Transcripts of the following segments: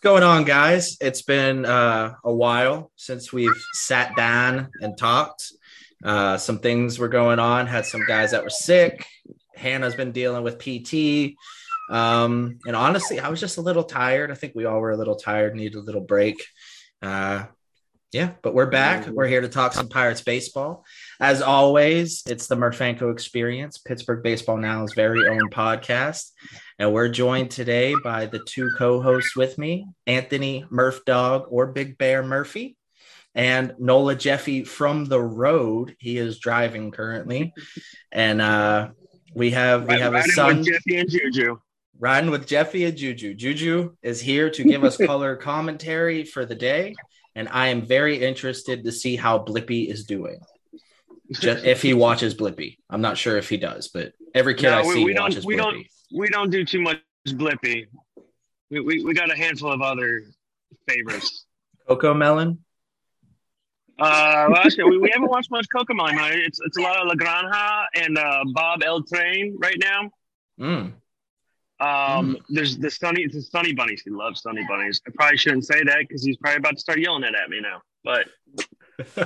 going on, guys? It's been uh, a while since we've sat down and talked. Uh, some things were going on. Had some guys that were sick. Hannah's been dealing with PT. Um, and honestly, I was just a little tired. I think we all were a little tired, needed a little break. Uh, yeah, but we're back. We're here to talk some Pirates baseball. As always, it's the Murphanko Experience, Pittsburgh Baseball Now's very own podcast. And we're joined today by the two co hosts with me Anthony Murph Dog or Big Bear Murphy, and Nola Jeffy from the road. He is driving currently. And uh, we have we have a son. With Jeffy and Juju. Riding with Jeffy and Juju. Juju is here to give us color commentary for the day and I am very interested to see how Blippi is doing. Just if he watches Blippi, I'm not sure if he does, but every kid No, I we- see we don't- watches we Blippi. don't- We don't do too much Blippi. We, we, we got a handful of other favorites. CoComelon. Uh, well, actually, we, we haven't watched much Kokomon. huh? It's it's a lot of La Granja and uh, Bob L Train right now. Mm. Um, there's the Sunny, the Sunny Bunnies. He loves Sunny Bunnies. I probably shouldn't say that because he's probably about to start yelling it at me now. But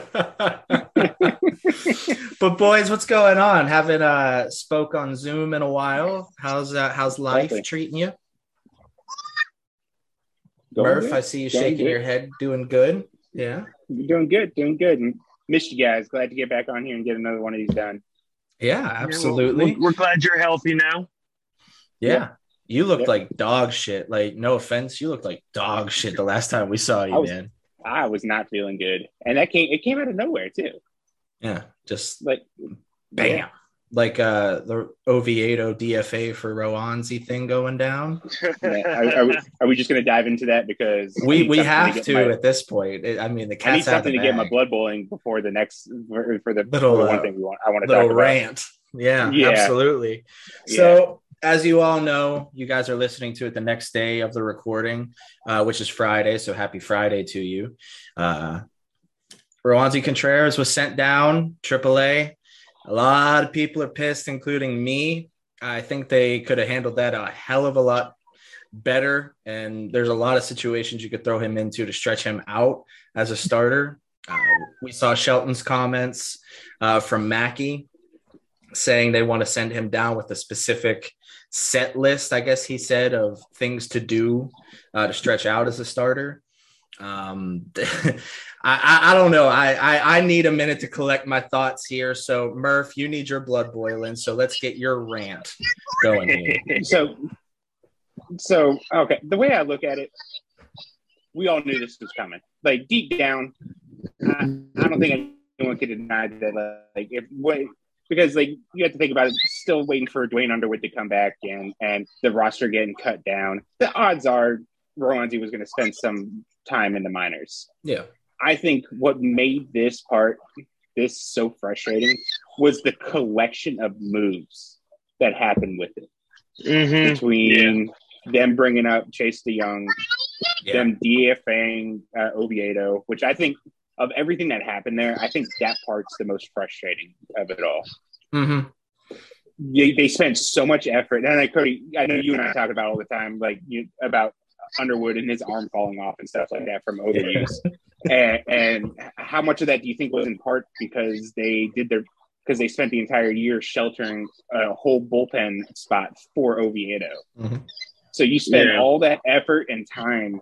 but boys, what's going on? Haven't uh spoke on Zoom in a while. How's uh, how's life Exactly. treating you? Going Murph, good. I see you Going shaking good. your head, doing good. Yeah. Doing good, doing good. And missed you guys. Glad to get back on here and get another one of these done. Yeah, Yeah, absolutely. we're, we're glad you're healthy now. Yeah. You looked Yep. like dog shit. Like, no offense, you looked like dog shit the last time we saw you, I was- man. I was not feeling good, and that came. It came out of nowhere too. Yeah, just Like, bam. Like uh the Oviedo DFA for Roansy thing going down. Yeah, are, are we, are we just going to dive into that because We we have get to my- at this point. I mean, the I need cat's out of something to get my blood boiling before the next for, for the Little, for the one uh, thing we want. I want to talk little about. rant. Yeah, Yeah. absolutely. Yeah. So, as you all know, you guys are listening to it the next day of the recording, uh, which is Friday. So, happy Friday to you. Uh, Roansy Contreras was sent down, AAA. A lot of people are pissed, including me. I think they could have handled that a hell of a lot better. And there's a lot of situations you could throw him into to stretch him out as a starter. Uh, we saw Shelton's comments uh, from Mackey saying they want to send him down with a specific set list, I guess he said, of things to do uh, to stretch out as a starter. Um, I, I, don't know. I, I, I need a minute to collect my thoughts here. So, Murph, you need your blood boiling. So, let's get your rant going here. So, so okay. The way I look at it, we all knew this was coming. Like deep down, I, I don't think anyone could deny that. Like if what because like you have to think about it. Still waiting for Duane Underwood to come back and and the roster getting cut down. The odds are Roansy was going to spend some time in the minors. Yeah. I think what made this part this so frustrating was the collection of moves that happened with it Mm-hmm. between them bringing up Chase DeYoung, Yeah. them DFAing uh, Oviedo, which I think of everything that happened there, I think that part's the most frustrating of it all. Mhm. They, they spent so much effort, and I, Cody, I know you and I talk about all the time, like you about Underwood and his arm falling off and stuff like that from overuse. and, and how much of that do you think was in part because they did their because they spent the entire year sheltering a whole bullpen spot for Oviedo. Mhm. So you spend Yeah. all that effort and time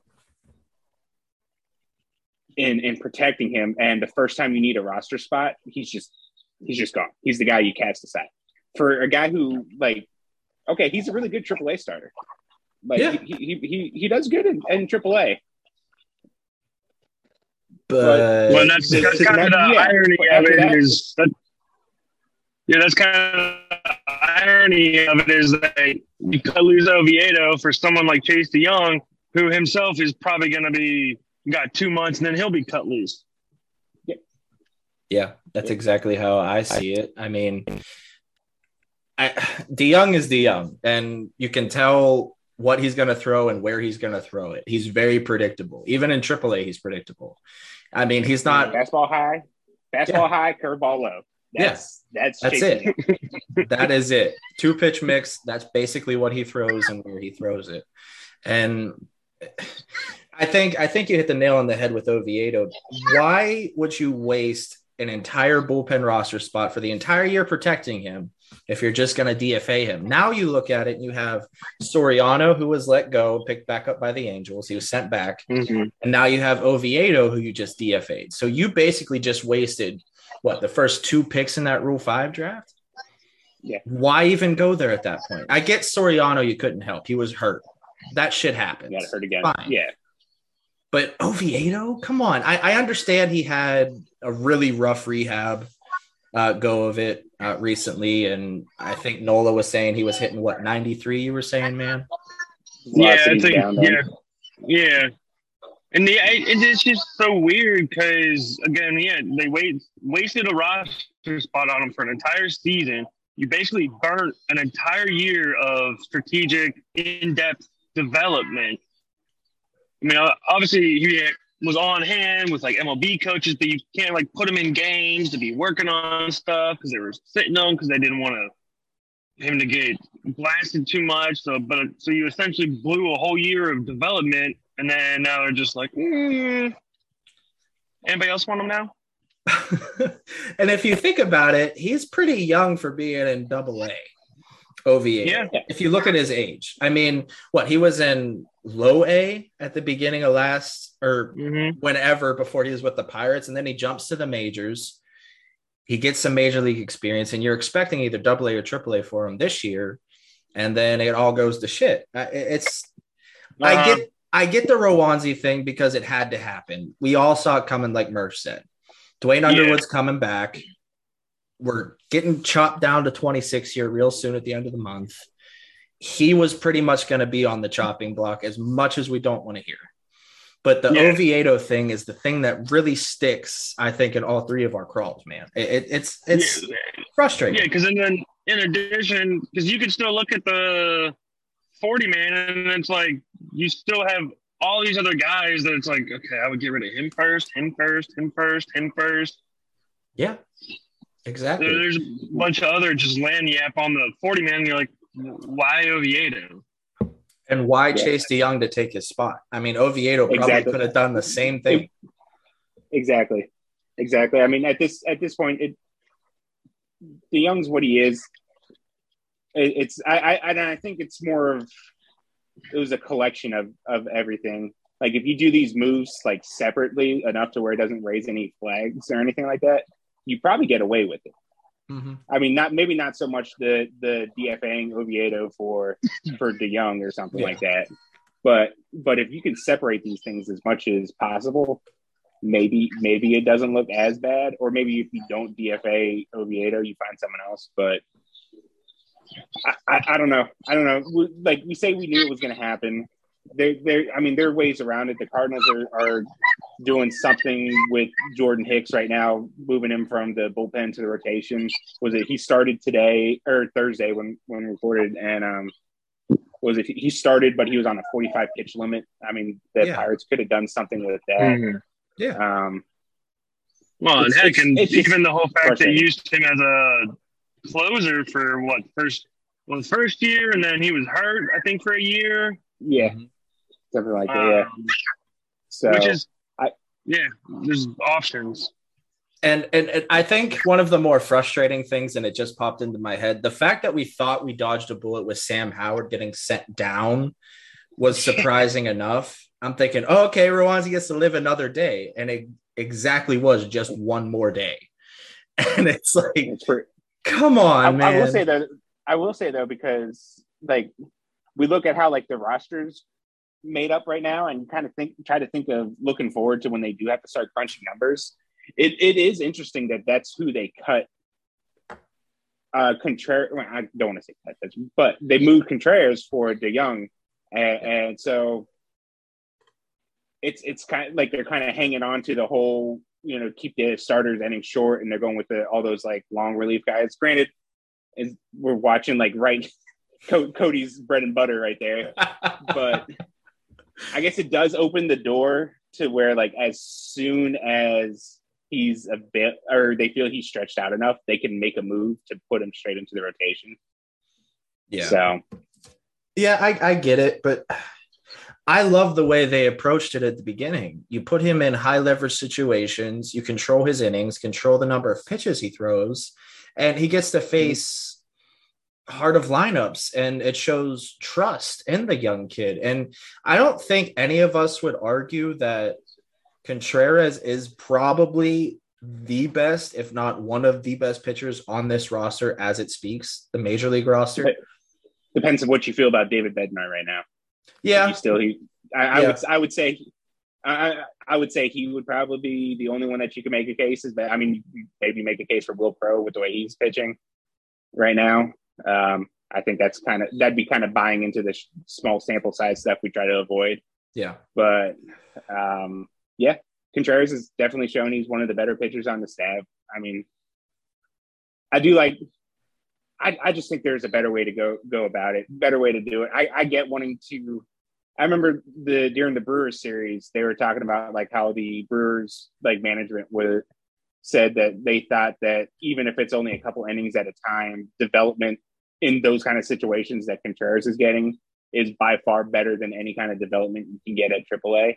in in protecting him, and the first time you need a roster spot, he's just he's just gone. He's the guy you cast aside for a guy who like okay, he's a really good AAA starter. Like Yeah. he, he he he does good in, in AAA. But, Well, that's, that's kind of the yeah, irony of after it that- is that. Yeah, that's kind of the irony of it is that you could lose Oviedo for someone like Chase DeYoung, who himself is probably going to be got two months and then he'll be cut loose. Yeah, yeah that's exactly how I see it. I mean, I, DeYoung is DeYoung, and you can tell what he's going to throw and where he's going to throw it. He's very predictable. Even in AAA, he's predictable. I mean, he's not. fastball high, fastball high, curveball low. That's that's That's chasing it. that is it. Two pitch mix. That's basically what he throws and where he throws it. And I think I think you hit the nail on the head with Oviedo. Why would you waste an entire bullpen roster spot for the entire year protecting him if you're just going to DFA him? Now you look at it and you have Soriano who was let go, picked back up by the Angels. He was sent back, Mhm. and now you have Oviedo who you just DFA'd. So you basically just wasted what the first two picks in that Rule Five draft. Yeah. Why even go there at that point? I get Soriano, you couldn't help. He was hurt. That shit happens. Got hurt again. Fine. Yeah. But Oviedo, come on. I, I understand he had a really rough rehab uh, go of it uh, recently. And I think Nola was saying he was hitting what, 93, you were saying, man? Yeah, I think down, though. yeah, yeah. And the it, it's just so weird because again, yeah, they wait wasted a roster spot on him for an entire season. You basically burnt an entire year of strategic, in-depth development. I mean, uh, obviously he uh, was on hand with like MLB coaches, but you can't like put him in games to be working on stuff because they were sitting on because they didn't want to him to get blasted too much. So, but uh, so you essentially blew a whole year of development, and then now they're just like, mm. anybody else want him now? and if you think about it, he's pretty young for being in double A. Oviedo. Yeah. If you look at his age, I mean, what he was in low A at the beginning of last or Mm-hmm. whenever before he was with the Pirates, and then he jumps to the majors. He gets some major league experience, and you're expecting either double A or triple A for him this year, and then it all goes to shit. I- It's I Uh, get I get the Roansy thing because it had to happen. We all saw it coming, like Murph said. Duane Yeah. Underwood's coming back. We're getting chopped down to 26 here real soon at the end of the month. He was pretty much going to be on the chopping block as much as we don't want to hear. But the Yeah. Oviedo thing is the thing that really sticks, I think, in all three of our crawls, man. It, it- it's it's yeah, frustrating. yeah, because then in addition, because you could still look at the forty man, and it's like you still have all these other guys that it's like, okay, I would get rid of him first, him first, him first, him first. Yeah, exactly. There's a bunch of other just land yap on the 40 man. And you're like, why Oviedo? And why Yeah. Chase DeYoung to take his spot? I mean, Oviedo probably Exactly. could have done the same thing. Exactly. Exactly. I mean, at this at this point, it DeYoung's what he is. It, it's I, I and I think it's more of it was a collection of of everything. Like if you do these moves like separately enough to where it doesn't raise any flags or anything like that, you probably get away with it. Mhm. I mean, not maybe not so much the the DFAing Oviedo for for DeYoung or something Yeah. like that, but but if you can separate these things as much as possible, maybe maybe it doesn't look as bad, or maybe if you don't DFA Oviedo, you find someone else. But I, I, I don't know. I don't know. Like we say, we knew it was going to happen. There, there. I mean, there are ways around it. The Cardinals are, are doing something with Jordan Hicks right now, moving him from the bullpen to the rotation. Was it he started today or Thursday when when recorded? And um, was it he started, but he was on a forty five pitch limit. I mean, the Yeah. Pirates could have done something with that. Mm-hmm. Um, Well, and heck, and it's just even the whole fact they used him as a closer for what first well the first year, and then he was hurt, I think, for a year. yeah, Mhm. Something like that. Yeah. Um, So which is, I- yeah, there's options. And, and and I think one of the more frustrating things, and it just popped into my head, the fact that we thought we dodged a bullet with Sam Howard getting sent down was surprising enough. I'm thinking, oh, okay, Roansy gets to live another day, and it exactly was just one more day. And it's like, it's pretty, come on, I, man. I will say that I will say though because like we look at how like the rosters made up right now and kind of think try to think of looking forward to when they do have to start crunching numbers. It it is interesting that that's who they cut. Uh, Contreras. I don't want to say cut, but they moved Contreras for DeYoung, and, and so it's it's kind of like they're kind of hanging on to the whole you know keep the starters ending short, and they're going with the, all those like long relief guys. Granted, is we're watching like right Co- Cody's bread and butter right there, but I guess it does open the door to where like as soon as he's a bit or they feel he's stretched out enough, they can make a move to put him straight into the rotation. yeah. So Yeah, I, I get it, but I love the way they approached it at the beginning. You put him in high leverage situations, you control his innings, control the number of pitches he throws, and he gets to mm-hmm. face heart of lineups and it shows trust in the young kid. And I don't think any of us would argue that Contreras is probably the best, if not one of the best pitchers on this roster as it speaks, the major league roster. Depends on what you feel about David Bednar right now. Yeah, he still he. I, I would I would say I I would say he would probably be the only one that you can make a case is that I mean maybe make a case for Wil Crowe with the way he's pitching right now. Um, I think that's kind of that'd be kind of buying into the sh- small sample size stuff we try to avoid. Yeah, but um, yeah, Contreras has definitely shown he's one of the better pitchers on the staff. I mean, I do like I, I just think there's a better way to go go about it, better way to do it. I, I get wanting to. I remember the during the Brewers series, they were talking about like how the Brewers like management was said that they thought that even if it's only a couple innings at a time, development in those kind of situations that Contreras is getting is by far better than any kind of development you can get at AAA.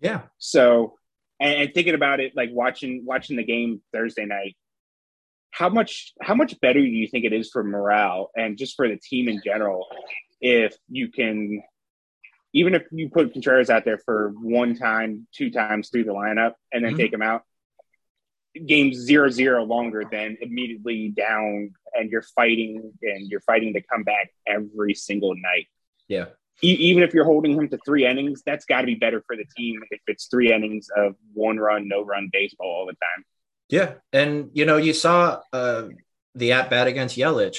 Yeah. So, and, and thinking about it, like watching watching the game Thursday night, how much how much better do you think it is for morale and just for the team in general if you can even if you put Contreras out there for one time, two times through the lineup and then mm-hmm. take him out, games zero zero longer than immediately down and you're fighting and you're fighting to come back every single night. Yeah. E- even if you're holding him to three innings, that's got to be better for the team if it's three innings of one run, no run baseball all the time. Yeah, and you know, you saw uh, the at bat against Yelich,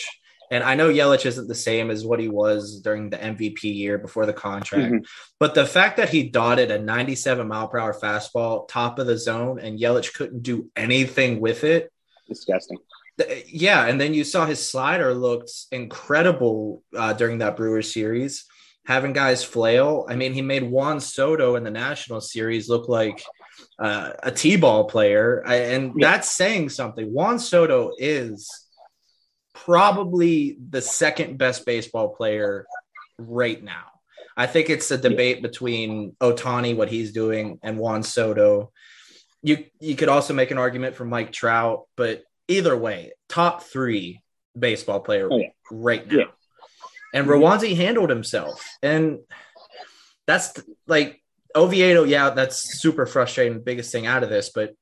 and I know Yelich isn't the same as what he was during the MVP year before the contract, mm-hmm. but the fact that he dotted a 97 mile per hour fastball top of the zone and Yelich couldn't do anything with it, disgusting. Yeah, and then you saw his slider looked incredible uh, during that Brewers series, having guys flail. I mean, he made Juan Soto in the National Series look like uh, a T-ball player, I, and yeah. that's saying something. Juan Soto is probably the second best baseball player right now. I think it's a debate between Ohtani, what he's doing, and Juan Soto. You you could also make an argument for Mike Trout, but either way, top three baseball player oh, yeah. right now. Yeah. And Roansy handled himself, and that's like Oviedo, yeah, that's super frustrating. Biggest thing out of this, but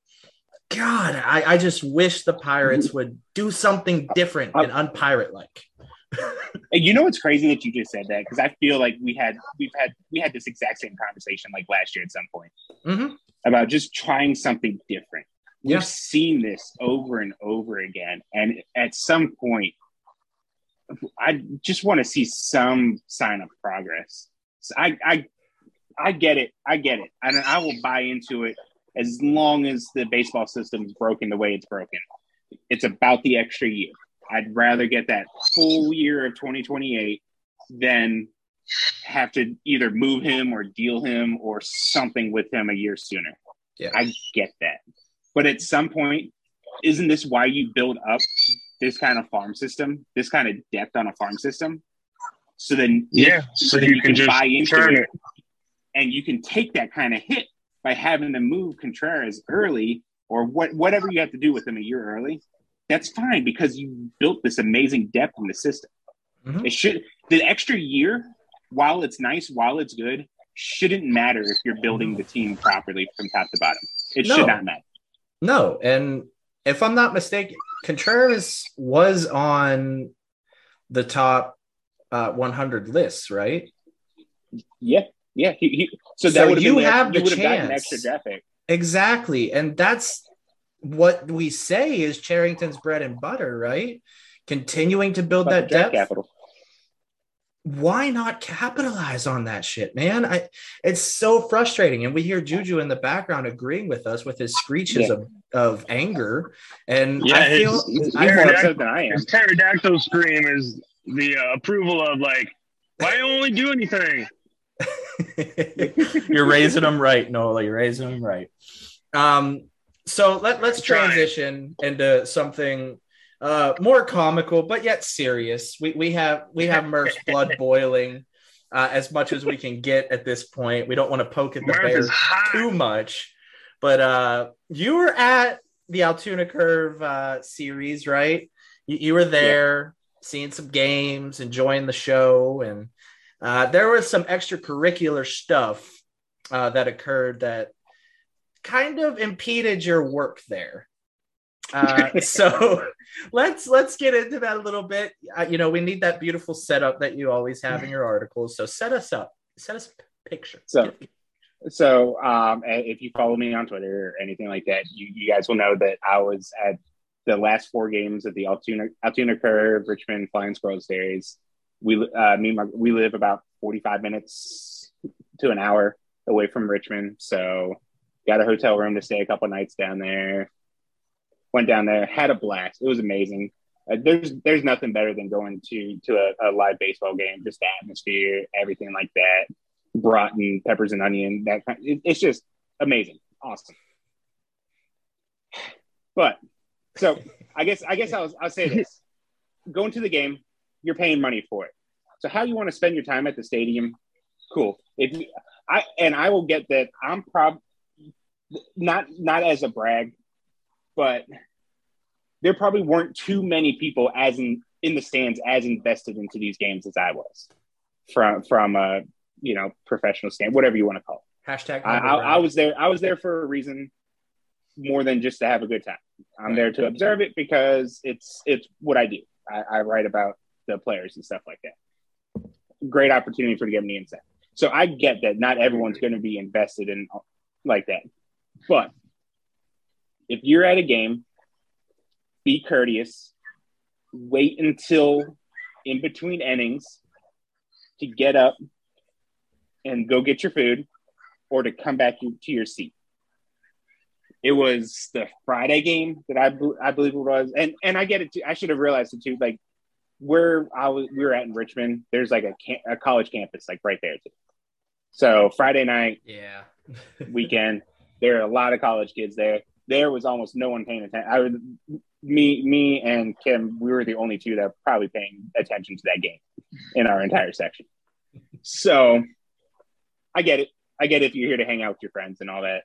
God, I, I just wish the Pirates would do something different and unpirate like. you know what's crazy that you just said that because I feel like we had we've had we had this exact same conversation like last year at some point mm-hmm. about just trying something different. Yeah. We've seen this over and over again, and at some point, I just want to see some sign of progress. So I, I I get it. I get it. And I will buy into it as long as the baseball system is broken the way it's broken. It's about the extra year. I'd rather get that full year of 2028 than have to either move him or deal him or something with him a year sooner. Yeah. I get that. But at some point, isn't this why you build up this kind of farm system, this kind of depth on a farm system? So then, yeah, so, so you, you can, can buy into it, it and you can take that kind of hit by having to move Contreras early or what whatever you have to do with them a year early. That's fine because you built this amazing depth in the system. Mm-hmm. It should the extra year, while it's nice, while it's good, shouldn't matter if you're building the team properly from top to bottom. It no. should not matter. No, and if I'm not mistaken, Contreras was on the top uh, 100 lists, right? Yeah. Yeah, he, he so that so would you have the, you chance. Have extra draft pick. Exactly, and that's what we say is Cherington's bread and butter, right? Continuing to build that depth. Capital. Why not capitalize on that shit, man? I it's so frustrating, and we hear Juju in the background agreeing with us with his screeches yeah. of, of anger, and yeah, I feel his, I'm more upset than I am. His pterodactyl scream is the uh, approval of like, why only do anything? you're raising them right, Nola. You're raising them right. Um, so let, let's transition into something uh, more comical, but yet serious. We, we have we have Murph's blood boiling. uh, as much as we can get at this point. We don't want to poke at the Murph hot. too much, but uh, you were at the Altoona Curve uh, series, right? You, you were there, seeing some games, enjoying the show, and uh, there was some extracurricular stuff uh, that occurred that kind of impeded your work there. Uh, so let's let's get into that a little bit. Uh, you know, we need that beautiful setup that you always have in your articles. So set us up, set us a picture. So, so um, if you follow me on Twitter or anything like that, you, you guys will know that I was at the last four games of the Altoona Altoona Curve Richmond Flying Squirrel Series. We uh, me my, we live about forty five minutes to an hour away from Richmond, so got a hotel room to stay a couple nights down there. Went down there, had a blast. It was amazing. Uh, there's there's nothing better than going to to a, a live baseball game. Just the atmosphere, everything like that. Broughton, peppers and onion. That kind. It, it's just amazing, awesome. But so I guess I guess I'll I'll say this: going to the game, you're paying money for it. So how you want to spend your time at the stadium? Cool. If you, I and I will get that. I'm prob not not as a brag, but there probably weren't too many people as in in the stands as invested into these games as I was from from a you know professional stand, whatever you want to call it. Hashtag. I, I, I was there. I was there for a reason, more than just to have a good time. I'm there to observe it because it's it's what I do. I, I write about the players and stuff like that. Great opportunity for to get me insight. So I get that not everyone's going to be invested in like that, but if you're at a game, be courteous. Wait until in between innings to get up and go get your food or to come back to your seat. It was the Friday game that I, I believe it was, and and I get it too. I should have realized it too. Like where I was, we were at in Richmond. There's like a, cam- a college campus like right there too. So Friday night Yeah. weekend, there are a lot of college kids there. There was almost no one paying attention. I was me, me and Kim. We were the only two that were probably paying attention to that game in our entire section. So I get it. I get it if you're here to hang out with your friends and all that.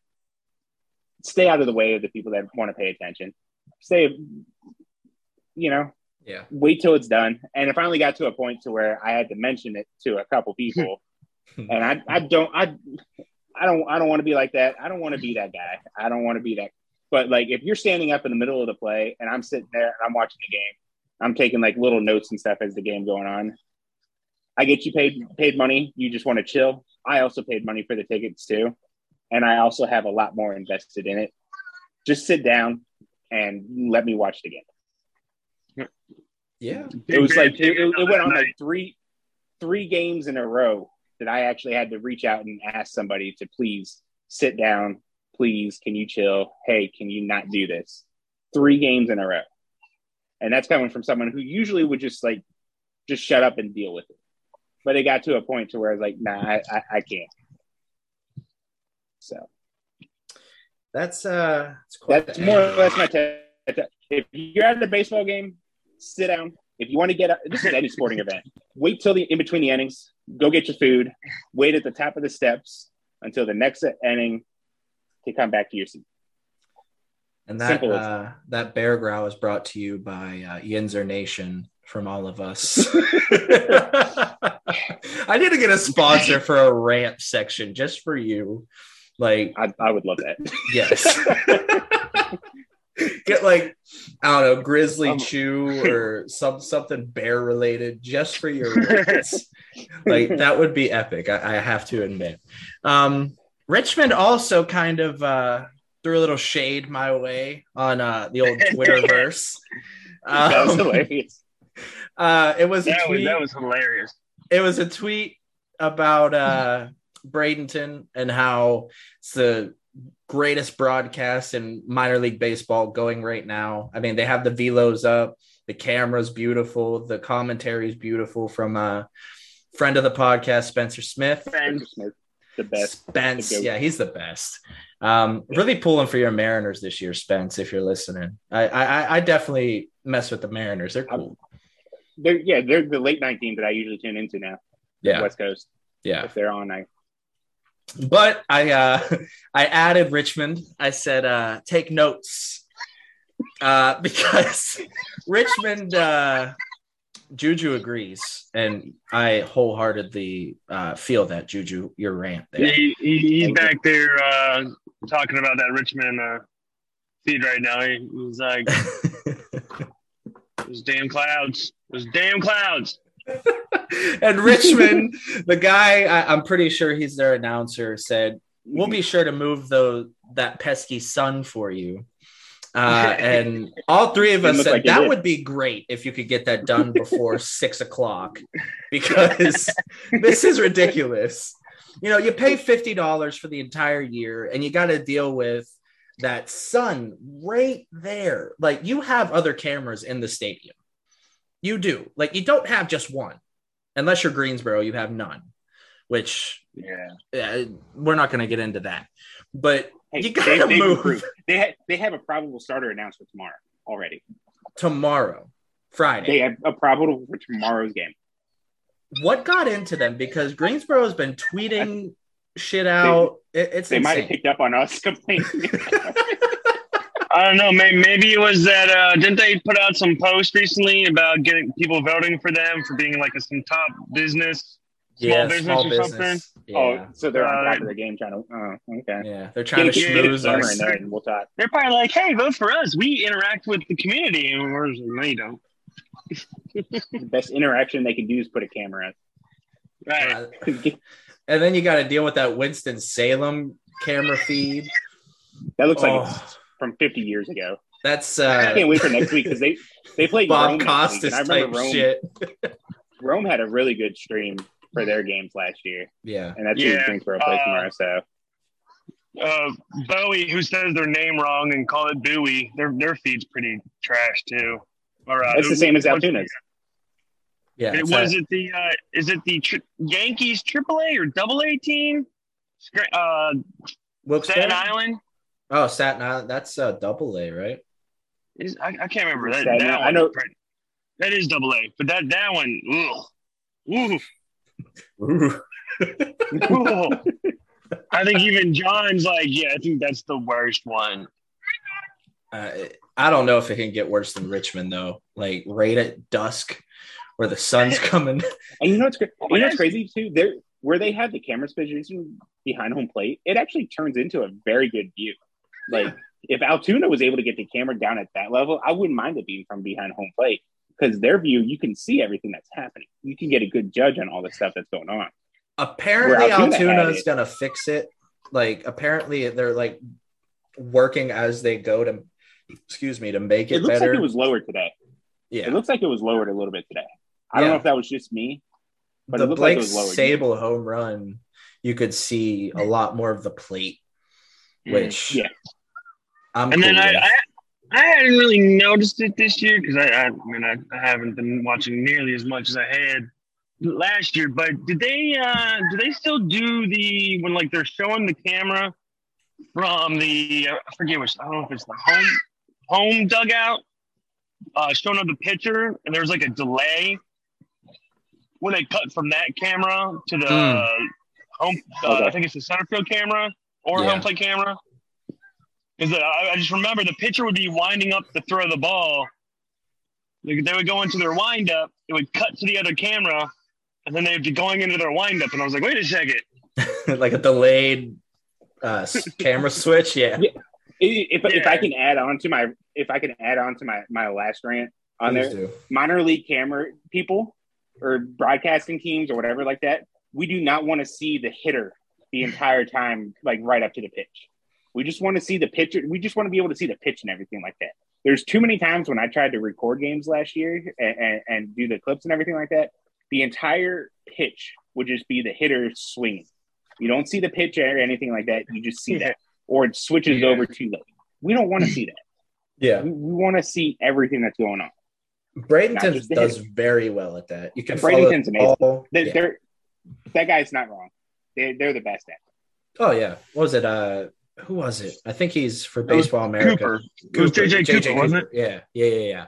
Stay out of the way of the people that want to pay attention. Stay, you know, yeah. wait till it's done. And it finally got to a point to where I had to mention it to a couple people. and I, I don't, I, I don't, I don't want to be like that. I don't want to be that guy. I don't want to be that. But like, if you're standing up in the middle of the play and I'm sitting there and I'm watching the game, I'm taking like little notes and stuff as the game going on. I get you paid paid money. You just want to chill. I also paid money for the tickets too, and I also have a lot more invested in it. Just sit down and let me watch the game. Yeah. It was like it, it, went on like three three games in a row that I actually had to reach out and ask somebody to please sit down. Please, can you chill? Hey, can you not do this? Three games in a row, and that's coming from someone who usually would just like just shut up and deal with it. But it got to a point to where I was like, nah, I, I, I can't. So That's uh that's, quite that's more or less my take. If you're at a baseball game, sit down. If you want to get up, this is any sporting event. Wait till the in between the innings. Go get your food. Wait at the top of the steps until the next inning to come back to your seat. And that uh, that bear growl is brought to you by uh, Yinzer Nation from all of us. I need to get a sponsor for a ramp section just for you. Like, I, I would love that. yes. Get like I don't know, Grizzly Um, Chew or some something bear related just for your rants. like that would be epic. I, I have to admit. Um, Richmond also kind of uh, threw a little shade my way on uh, the old Twitterverse. that was Um, hilarious. uh, it was a That was, that was hilarious. it was a tweet about uh, Bradenton and how it's the greatest broadcast in minor league baseball going right now. I mean, they have the velos up, the camera's beautiful, the commentary is beautiful from a friend of the podcast, Spencer Smith. Spencer Smith, the best. Spence, The yeah, he's the best. Um, really pulling for your Mariners this year, Spence. If you're listening, I I, I definitely mess with the Mariners. They're cool. They're yeah, they're the late night team that I usually tune into now. Yeah, West Coast. Yeah. if they're on. I But I uh I added Richmond. I said uh take notes. Uh because Richmond uh Juju agrees and I wholeheartedly uh feel that Juju your rant there. He, he, he's back there uh, talking about that Richmond uh, feed right now. He, he's like, "Those damn clouds! Those damn clouds!" And Richmond, the guy I, I'm pretty sure he's their announcer said, We'll be sure to move those that pesky sun for you. Uh, and all three of us said like that would be great if you could get that done before six o'clock because this is ridiculous. You know, you pay fifty dollars for the entire year, and you got to deal with that sun right there. Like you have other cameras in the stadium. You do. Like you don't have just one, unless you're Greensboro. You have none, which Yeah, uh, we're not going to get into that. But Hey, You they, gotta they've move. They ha- they have a probable starter announced for tomorrow already. tomorrow, Friday, They have a probable for tomorrow's game. what got into them? Because Greensboro has been tweeting shit out. It- it's They might have picked up on us complaining. I don't know. Maybe, maybe it was that. Uh, didn't they put out some post recently about getting people voting for them for being like a, some top business? yeah, business small or business. something? Yeah. Oh, so they're on Uh, top of the game trying to. Oh, okay. yeah, they're trying to schmooze Summer us. in there and we'll talk. They're probably like, "Hey, vote for us. We interact with the community." And we're just like, "No, you don't." The best interaction they can do is put a camera. Right. Uh, and then you got to deal with that Winston Salem camera feed. That looks like Oh. it's from 50 years ago. That's I uh, can't wait for next week because they they played Bob Rome Costas and I remember Rome. shit. Rome had a really good stream for their games last year, Yeah, and that's Yeah, who Greensboro plays uh, tomorrow. So Uh, Bowie, who says their name wrong and call it Bowie, their their feed's pretty trash too. All right, it's the same as what's- Altoona's. yeah. It was a- it the uh, is it the tri- Yankees AAA or Double A team? Scra- Uh, Wilkes-Barre? Staten Island. Oh, Staten Island. That's uh, double A, right? Is I, I can't remember that. Staten that Island. I one- know- that is Double A, but that that one, ugh. Ooh. Ooh. Ooh. I think even John's like, yeah, I think that's the worst one. Uh, I don't know if it can get worse than Richmond though. Like right at dusk, where the sun's coming. And you know what's cra- you know what's crazy too? There where they have the camera position behind home plate, it actually turns into a very good view. Like if Altoona was able to get the camera down at that level, I wouldn't mind it being from behind home plate because their view, you can see everything that's happening. You can get a good judge on all the stuff that's going on. apparently, Where Altoona is gonna fix it. Like apparently, they're like working as they go to, excuse me, to make It, it, looks better. like it was lowered today. yeah, It looks like it was lowered a little bit today. I don't know if that was just me, but the it looked like Blake it was lowered. Sabol home run. You could see a lot more of the plate, mm, which Yeah. I'm And then cool I, with. I I hadn't really noticed it this year because I, I, I mean I, I haven't been watching nearly as much as I had last year. But did they uh do they still do the when like they're showing the camera from the I forget which I don't know if it's the home home dugout uh showing up the pitcher and there's like a delay when they cut from that camera to the Hmm. home uh, Okay. I think it's the center field camera or Yeah. home plate camera is that I, I just remember the pitcher would be winding up to throw the ball. Like they would go into their windup, it would cut to the other camera, and then they'd be going into their windup. And I was like, wait a second. like a delayed uh, camera switch. Yeah, Yeah. If, if I can add on to my if I can add on to my my last rant on Please there, do. minor league camera people or broadcasting teams or whatever like that, we do not want to see the hitter the entire time, like right up to the pitch. We just want to see the pitcher. We just want to be able to see the pitch and everything like that. There's too many times when I tried to record games last year and, and, and do the clips and everything like that. The entire pitch would just be the hitter swinging. You don't see the pitch or anything like that. You just see Yeah. that, or it switches Yeah. over too late. We don't want to see that. Yeah, We, we want to see everything that's going on. Bradenton does hitter. very well at that. You can Bradenton's follow amazing. all- They, yeah. They're that guy's not wrong. They they're the best at. it. Oh yeah, what was it? Uh, who was it? I think he's for Baseball America. Cooper. It was JJ Cooper, wasn't it? Yeah, yeah, yeah, yeah.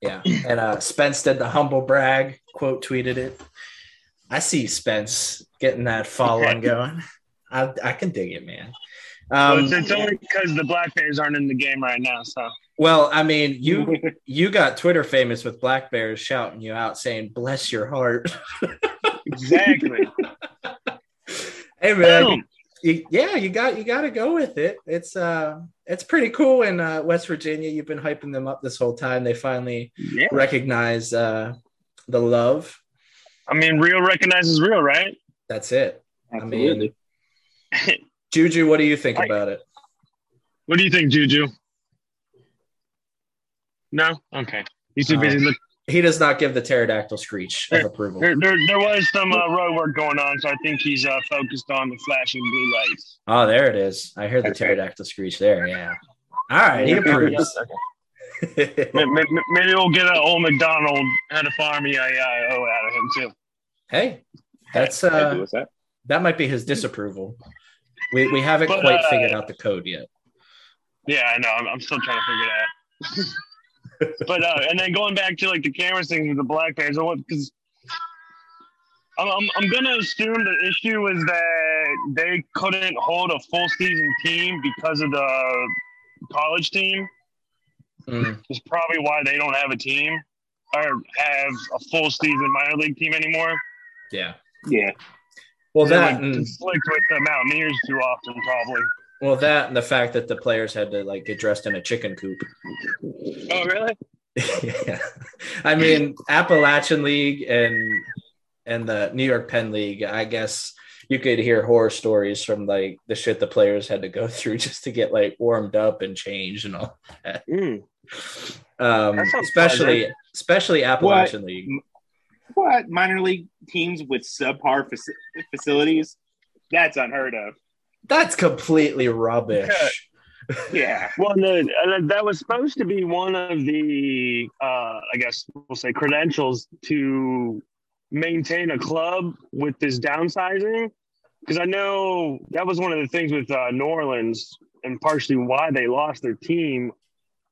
Yeah, and uh, Spence did the humble brag quote tweeted it. I see Spence getting that following going. I, I can dig it, man. Well, Um, it's, it's only because the Black Bears aren't in the game right now. So well, I mean, you you got Twitter famous with Black Bears shouting you out saying "Bless your heart." exactly. hey man. You, yeah, you got you got to go with it. It's uh, it's pretty cool in uh, West Virginia. You've been hyping them up this whole time. They finally Yeah. recognize uh, the love. I mean, real recognizes real, right? That's it. I Absolutely. mean, Juju, what do you think I- about it? What do you think, Juju? No. Okay. He's too Uh, busy. Look, He does not give the pterodactyl screech of approval. there, there, there was some uh, road work going on, so I think he's uh, focused on the flashing blue lights. Oh, there it is. I heard the pterodactyl screech there. Yeah. All right, he approves. Maybe, maybe we'll get an old McDonald had a farm E EIO out of him too. hey, that's uh, that? that might be his disapproval. We we haven't But, quite uh, figured out the code yet. Yeah, I know. I'm, I'm still trying to figure it out. but uh, and then going back to like the cameras thing with the Black Bears, I want because I'm, I'm I'm gonna assume the issue is that they couldn't hold a full season team because of the college team. Mm, Is probably why they don't have a team or have a full season minor league team anymore. yeah. Yeah. Well, They, that like, and, conflict with the Mountaineers too often, probably. Well that and the fact that the players had to like get dressed in a chicken coop. Oh, really? yeah. I mean, Appalachian League and and the New York Penn League, I guess you could hear horror stories from like the shit the players had to go through just to get like warmed up and changed and all. Mm. Um, That sounds especially especially Appalachian League. What minor league teams with subpar faci- facilities? That's unheard of. That's completely rubbish. Yeah. Well, no, uh, that was supposed to be one of the, uh, I guess we'll say, credentials to maintain a club with this downsizing. Because I know that was one of the things with uh, New Orleans, and partially why they lost their team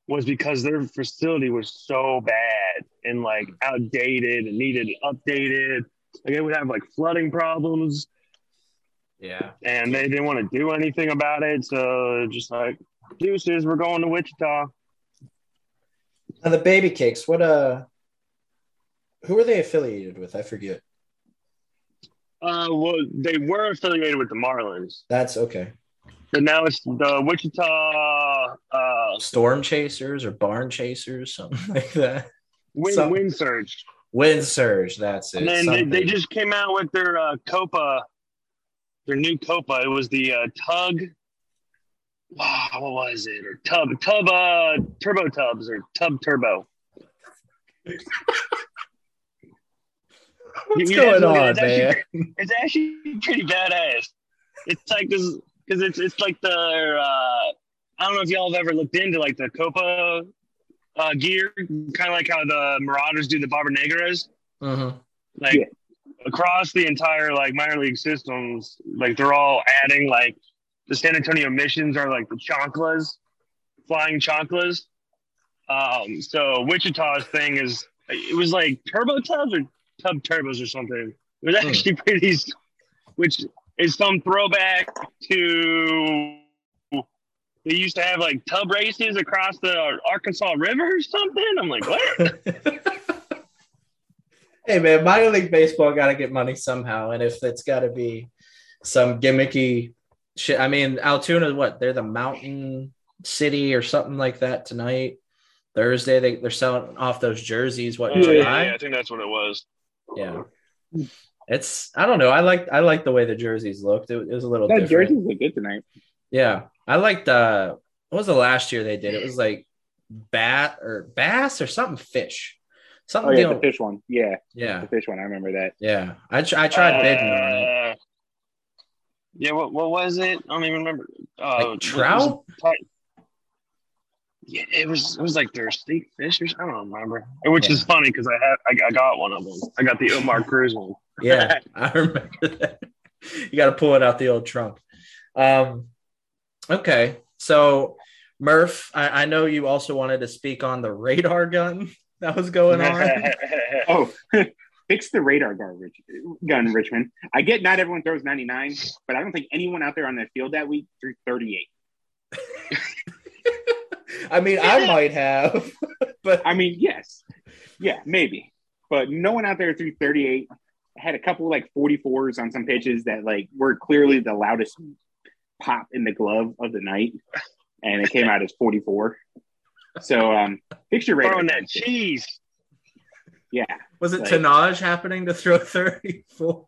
was because their facility was so bad and like outdated and needed updated. Like they would have like flooding problems Yeah. and they didn't want to do anything about it. So just like, deuces, we're going to Wichita. Now the baby cakes, what uh who are they affiliated with? I forget. Uh, well, they were affiliated with the Marlins, That's okay. but now it's the Wichita uh, Storm chasers or barn chasers, something like that. Wind, Some- wind Surge. Wind surge, that's it. And then they, they just came out with their uh, Copa, their new Copa. It was the uh, Tug. Wow, what was it? Or Tub, Tub, uh, Turbo Tubs or Tub Turbo. What's You- you going guys look at on, it, it's actually man? it's actually pretty badass. It's like this because it's it's like the uh, I don't know if y'all have ever looked into like the Copa uh, gear, kind of like how the Marauders do the Barbanegras. Mhm. Like Yeah. Across the entire like minor league systems, like they're all adding like the San Antonio missions are like the chanclas, flying chanclas. Um, so Wichita's thing is it was like turbo tubs or tub turbos or something. It was Hmm. actually pretty, which is some throwback to they used to have like tub races across the Arkansas River or something. I'm like, what? hey man, minor league baseball got to get money somehow, and if it's got to be some gimmicky shit, I mean, Altoona, what? They're the Mountain City or something like that tonight. Thursday, they they're selling off those jerseys. What in yeah, July? yeah, I think that's what it was. Yeah. It's I don't know. I like I like the way the jerseys looked. It, it was a little That different. jerseys look good tonight. Yeah. I liked uh what was the last year they did? It was like bat or bass or something fish. Oh Something yeah, deal- the fish one. Yeah, yeah. the fish one. I remember that. Yeah. I tr- I tried bidding on it. Uh, Yeah, what what was it? I don't even remember. Uh, Like it was- trout? Yeah, it was it was like their steak fish or I don't remember. Which is funny because I had I, I got one of them. I got the Omar Cruz one. Yeah, I remember that. You got to pull it out the old trunk. Um, okay, so Murph, I, I know you also wanted to speak on the radar gun that was going on. Oh, fix the radar gun, Rich, gun, Richmond. I get not everyone throws 99, but I don't think anyone out there on the field that week threw 38. I mean, I might have, but I mean, yes, yeah, maybe, but no one out there threw 38. Had a couple like 44s on some pitches that like were clearly the loudest pop in the glove of the night, and it came out as 44. So, um, fix your radar. Throwing that cheese. Yeah, was it Like- Tahnaj happening to throw 34?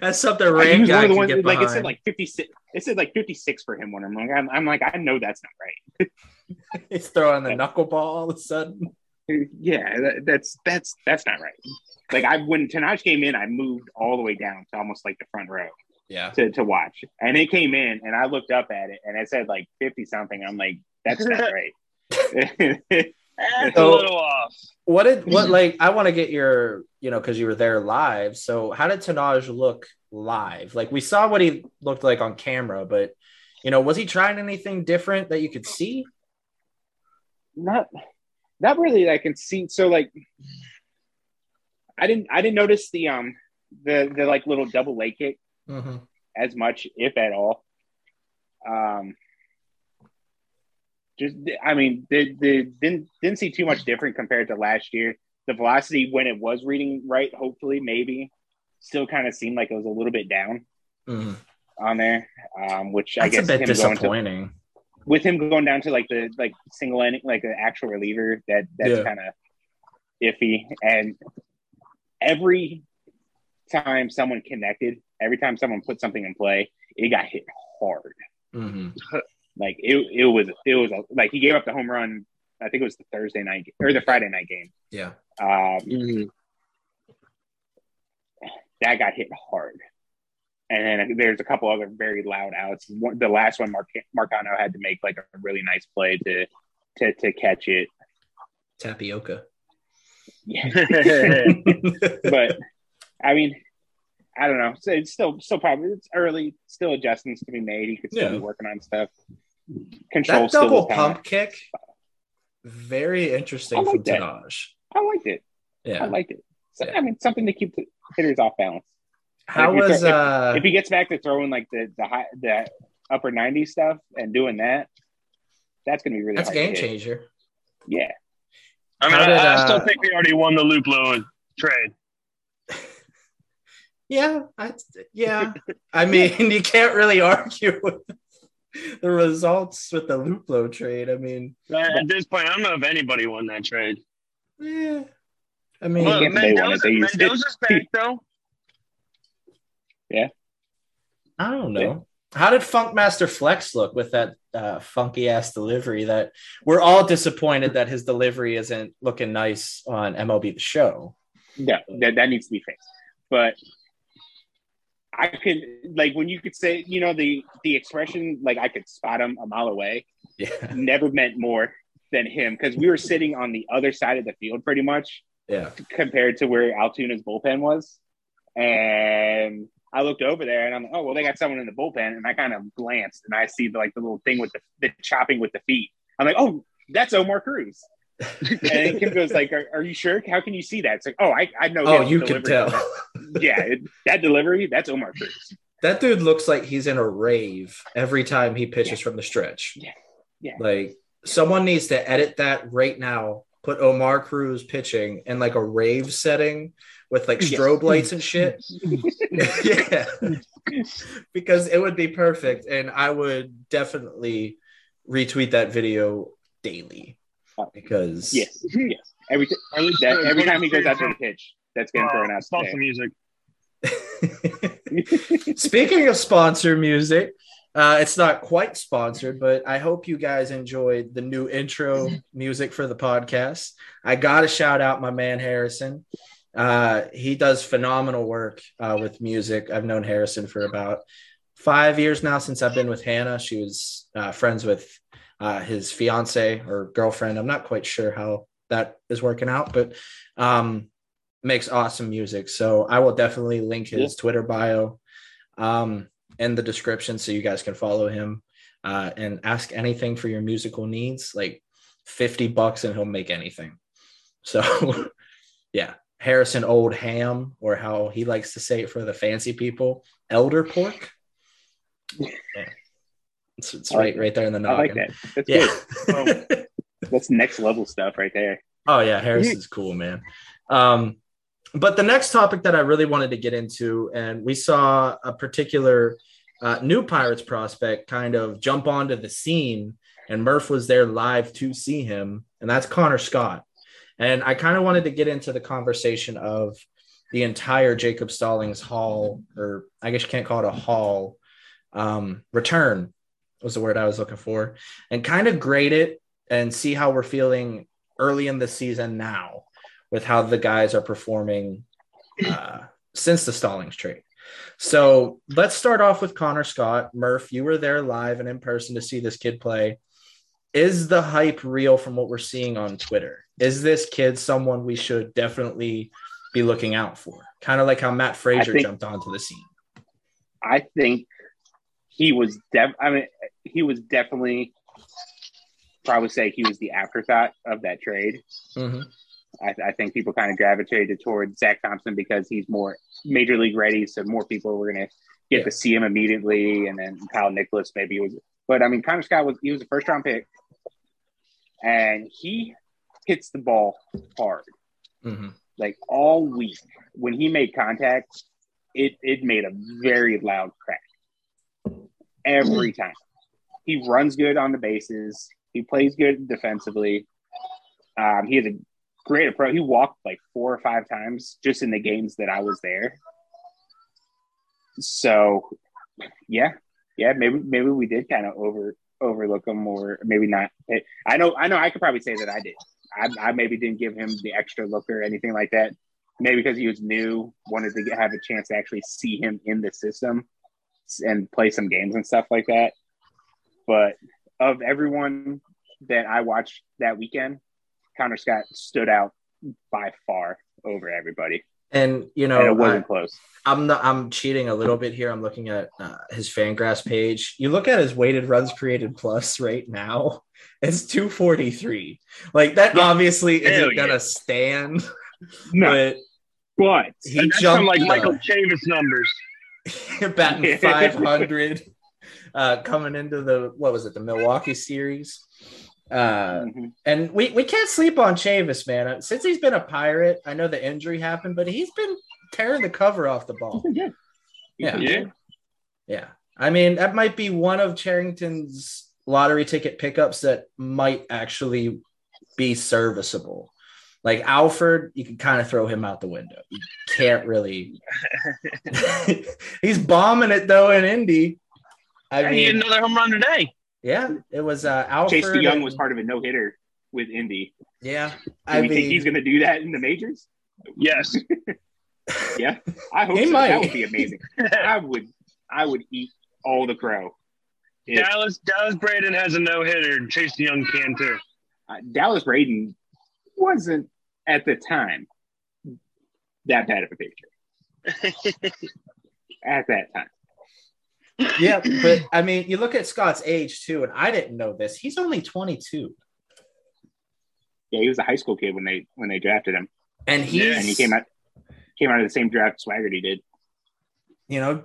That's something Like, he Rand guy of the can ones get like it said like 56. It said like 56 for him when I'm like I'm, I'm like I know that's not right. He's throwing the knuckleball all of a sudden. Yeah, that, that's that's that's not right. Like I when Tahnaj came in, I moved all the way down to almost like the front row Yeah. to, to watch, and it came in, and I looked up at it, and it said like fifty something. I'm like, that's not right. That's So- a little off. What did what like I want to get your you know because you were there live. So how did Tahnaj look live? Like we saw what he looked like on camera, but you know was he trying anything different that you could see? not not really. I can see. So like, I didn't I didn't notice the um the the like little double leg kick Mm-hmm. as much, if at all. Um, just I mean, the, the didn't didn't see too much different compared to last year. The velocity when it was reading right, hopefully, maybe, still kind of seemed like it was a little bit down Mm-hmm. on there. Um, which I That's a guess bit him going to, with him going down to like the like single inning, like the actual reliever, that that's Yeah. kind of iffy. And every time someone connected, every time someone put something in play, it got hit hard. hmm Like it, it was, it was a, like he gave up the home run. I think it was the Thursday night or the Friday night game. Yeah. Um, that got hit hard. And then there's a couple other very loud outs. One, the last one, Mark, Marcano had to make like a really nice play to to to catch it. Tapioca. Yeah, but I mean, I don't know. So it's still still probably it's early. Still adjustments to be made. He could still Yeah. be working on stuff. Control That still double was kinda- pump kick, very interesting I like from that. Tahnaj. I liked it. Yeah, I Yeah. liked it. So, Yeah. I mean, something to keep the hitters off balance. How If was throw- uh? if he gets back to throwing like the the high the upper 90 stuff and doing that, that's gonna be really That's hard to game hit. changer. Yeah. I mean, How did, I, I still uh, think we already won the Luplow trade. Yeah, I, yeah. I mean, you can't really argue with the results with the Luplow trade. I mean, At this point, I don't know if anybody won that trade. yeah. I mean, Well, can't say they won it, Mendoza, they it. Mendoza's back though. Yeah, I don't know. How did Funkmaster Flex look with that uh, funky ass delivery? That we're all disappointed that his delivery isn't looking nice on MLB The Show. Yeah, that, that needs to be fixed. But I could like when you could say, you know, the the expression like I could spot him a mile away Yeah, never meant more than him because we were sitting on the other side of the field pretty much yeah. compared to where Altoona's bullpen was. And I looked over there and I'm like, oh well, they got someone in the bullpen, and I kind of glanced and I see the, like the little thing with the, the chopping with the feet. I'm like, oh, that's Omar Cruz. And Kim goes like, are, are you sure? How can you see that? It's like, oh, I, I know. Oh, you can tell. yeah, it- that delivery, that's Omar Cruz. That dude looks like he's in a rave every time he pitches from the stretch. Yeah. Yeah. Like someone needs to edit that right now. Put Omar Cruz pitching in like a rave setting with like Yes. strobe lights and shit. yeah. because it would be perfect. And I would definitely retweet that video daily. Because Yes, yes. Every t- Or that, every time he goes out to the pitch, that's getting thrown out. sponsor music. Speaking of sponsor music, uh, it's not quite sponsored, but I hope you guys enjoyed the new intro music for the podcast. I got to shout out my man Harrison. Uh, he does phenomenal work uh, with music. I've known Harrison for about five years now since I've been with Hannah. She was uh, friends with uh, his fiance or girlfriend. I'm not quite sure how that is working out, but um, makes awesome music. So I will definitely link his Twitter bio um, in the description so you guys can follow him uh, and ask anything for your musical needs. Like 50 bucks and he'll make anything. So yeah, Harrison Old Ham, or how he likes to say it for the fancy people, Elder Pork. Yeah. It's, it's right, right there in the I like that. That's Yeah. good. That's next level stuff right there. Oh yeah, Harris is cool, man. Um, but the next topic that I really wanted to get into, and we saw a particular uh, new Pirates prospect kind of jump onto the scene, and Murph was there live to see him, and that's Connor Scott. And I kind of wanted to get into the conversation of the entire Jacob Stallings Hall, or I guess you can't call it a hall, um, return was the word I was looking for, and kind of grade it and see how we're feeling early in the season now with how the guys are performing uh, since the Stallings trade. So let's start off with Connor Scott. Murph, you were there live and in person to see this kid play. Is the hype real from what we're seeing on Twitter? Is this kid someone we should definitely be looking out for? Kind of like how Matt Fraizer think- jumped onto the scene. I think he was def I mean he was definitely probably say he was the afterthought of that trade. Mhm. I, I think people kind of gravitated towards Zach Thompson because he's more major league ready, so more people were gonna get Yeah. to see him immediately, and then Kyle Nicolas maybe was but I mean Connor Scott was he was a first round pick and he hits the ball hard. Mhm. Like all week. When he made contact, it it made a very loud crack every time. He runs good on the bases. He plays good defensively. Um, he has a great approach. He walked like four or five times just in the games that I was there. So, yeah, yeah, maybe maybe we did kind of over overlook him, or maybe not. I know, I know, I could probably say that I did. I, I maybe didn't give him the extra look or anything like that. Maybe because he was new, wanted to get, have a chance to actually see him in the system and play some games and stuff like that. But of everyone that I watched that weekend, Connor Scott stood out by far over everybody, And you and know, it wasn't I- close. I'm not, I'm cheating a little bit here. I'm looking at uh, his Fangraphs page. You look at his weighted runs created plus right now. It's 243. Like that Yeah. obviously Hell isn't yeah. gonna stand. No, But but he jumped from like Michael Chavis numbers. batting 500 uh, coming into the what was it the Milwaukee series. Uh, Mhm. and we, we can't sleep on Chavis, man. Uh, Since he's been a pirate, I know the injury happened, but he's been tearing the cover off the ball. He's been good. He's Yeah. Yeah. Yeah. I mean, that might be one of Cherington's lottery ticket pickups that might actually be serviceable. Like Alfred, you can kind of throw him out the window. You can't really. He's bombing it though in Indy. I Hey, he had mean, another home run today. yeah, it was uh, Alfred. Chase DeYoung and- was part of a no hitter with Indy. Yeah, Do I we think he's going to do that in the majors? Yes. Yeah, I hope He so. might. That would be amazing. I would, I would eat all the crow. If, Dallas Dallas Braden has a no hitter. Chase Young can too. uh, Dallas Braden wasn't at the time that bad of a picture at that time. yeah, but I mean, you look at Scott's age too, and I didn't know this. He's only 22, Yeah, he was a high school kid when they when they drafted him, and he's Yeah, and he came out came out of the same draft Swaggerty did. you know,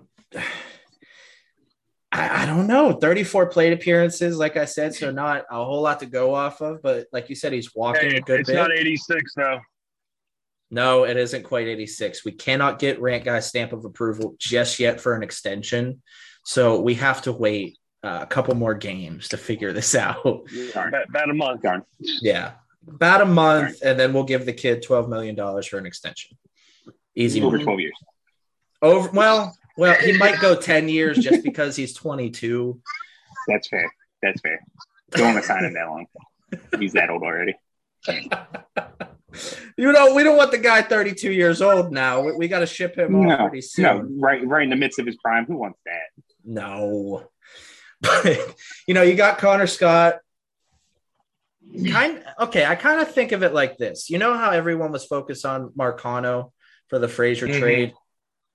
I, I don't know. 34 plate appearances, like I said, so not a whole lot to go off of. But like you said, he's walking Hey, a good it's bit. not 86 though. no, it isn't quite 86. We cannot get Rant Guy's stamp of approval just yet for an extension. So we have to wait uh, a couple more games to figure this out. About, about a month. darn. yeah. About a month, and then we'll give the kid $12 million for an extension. Easy Over money. twelve years. Over well, well, he might go 10 years just because he's 22. That's fair. That's fair. Don't want to sign him that long. He's that old already. You know, we don't want the guy 32 years old now. We, we got to ship him off pretty soon. no, right, right in the midst of his prime. Who wants that? No. But you know, you got Connor Scott. Kind okay, I kind of think of it like this. You know how everyone was focused on Marcano for the Frazier Mhm. trade,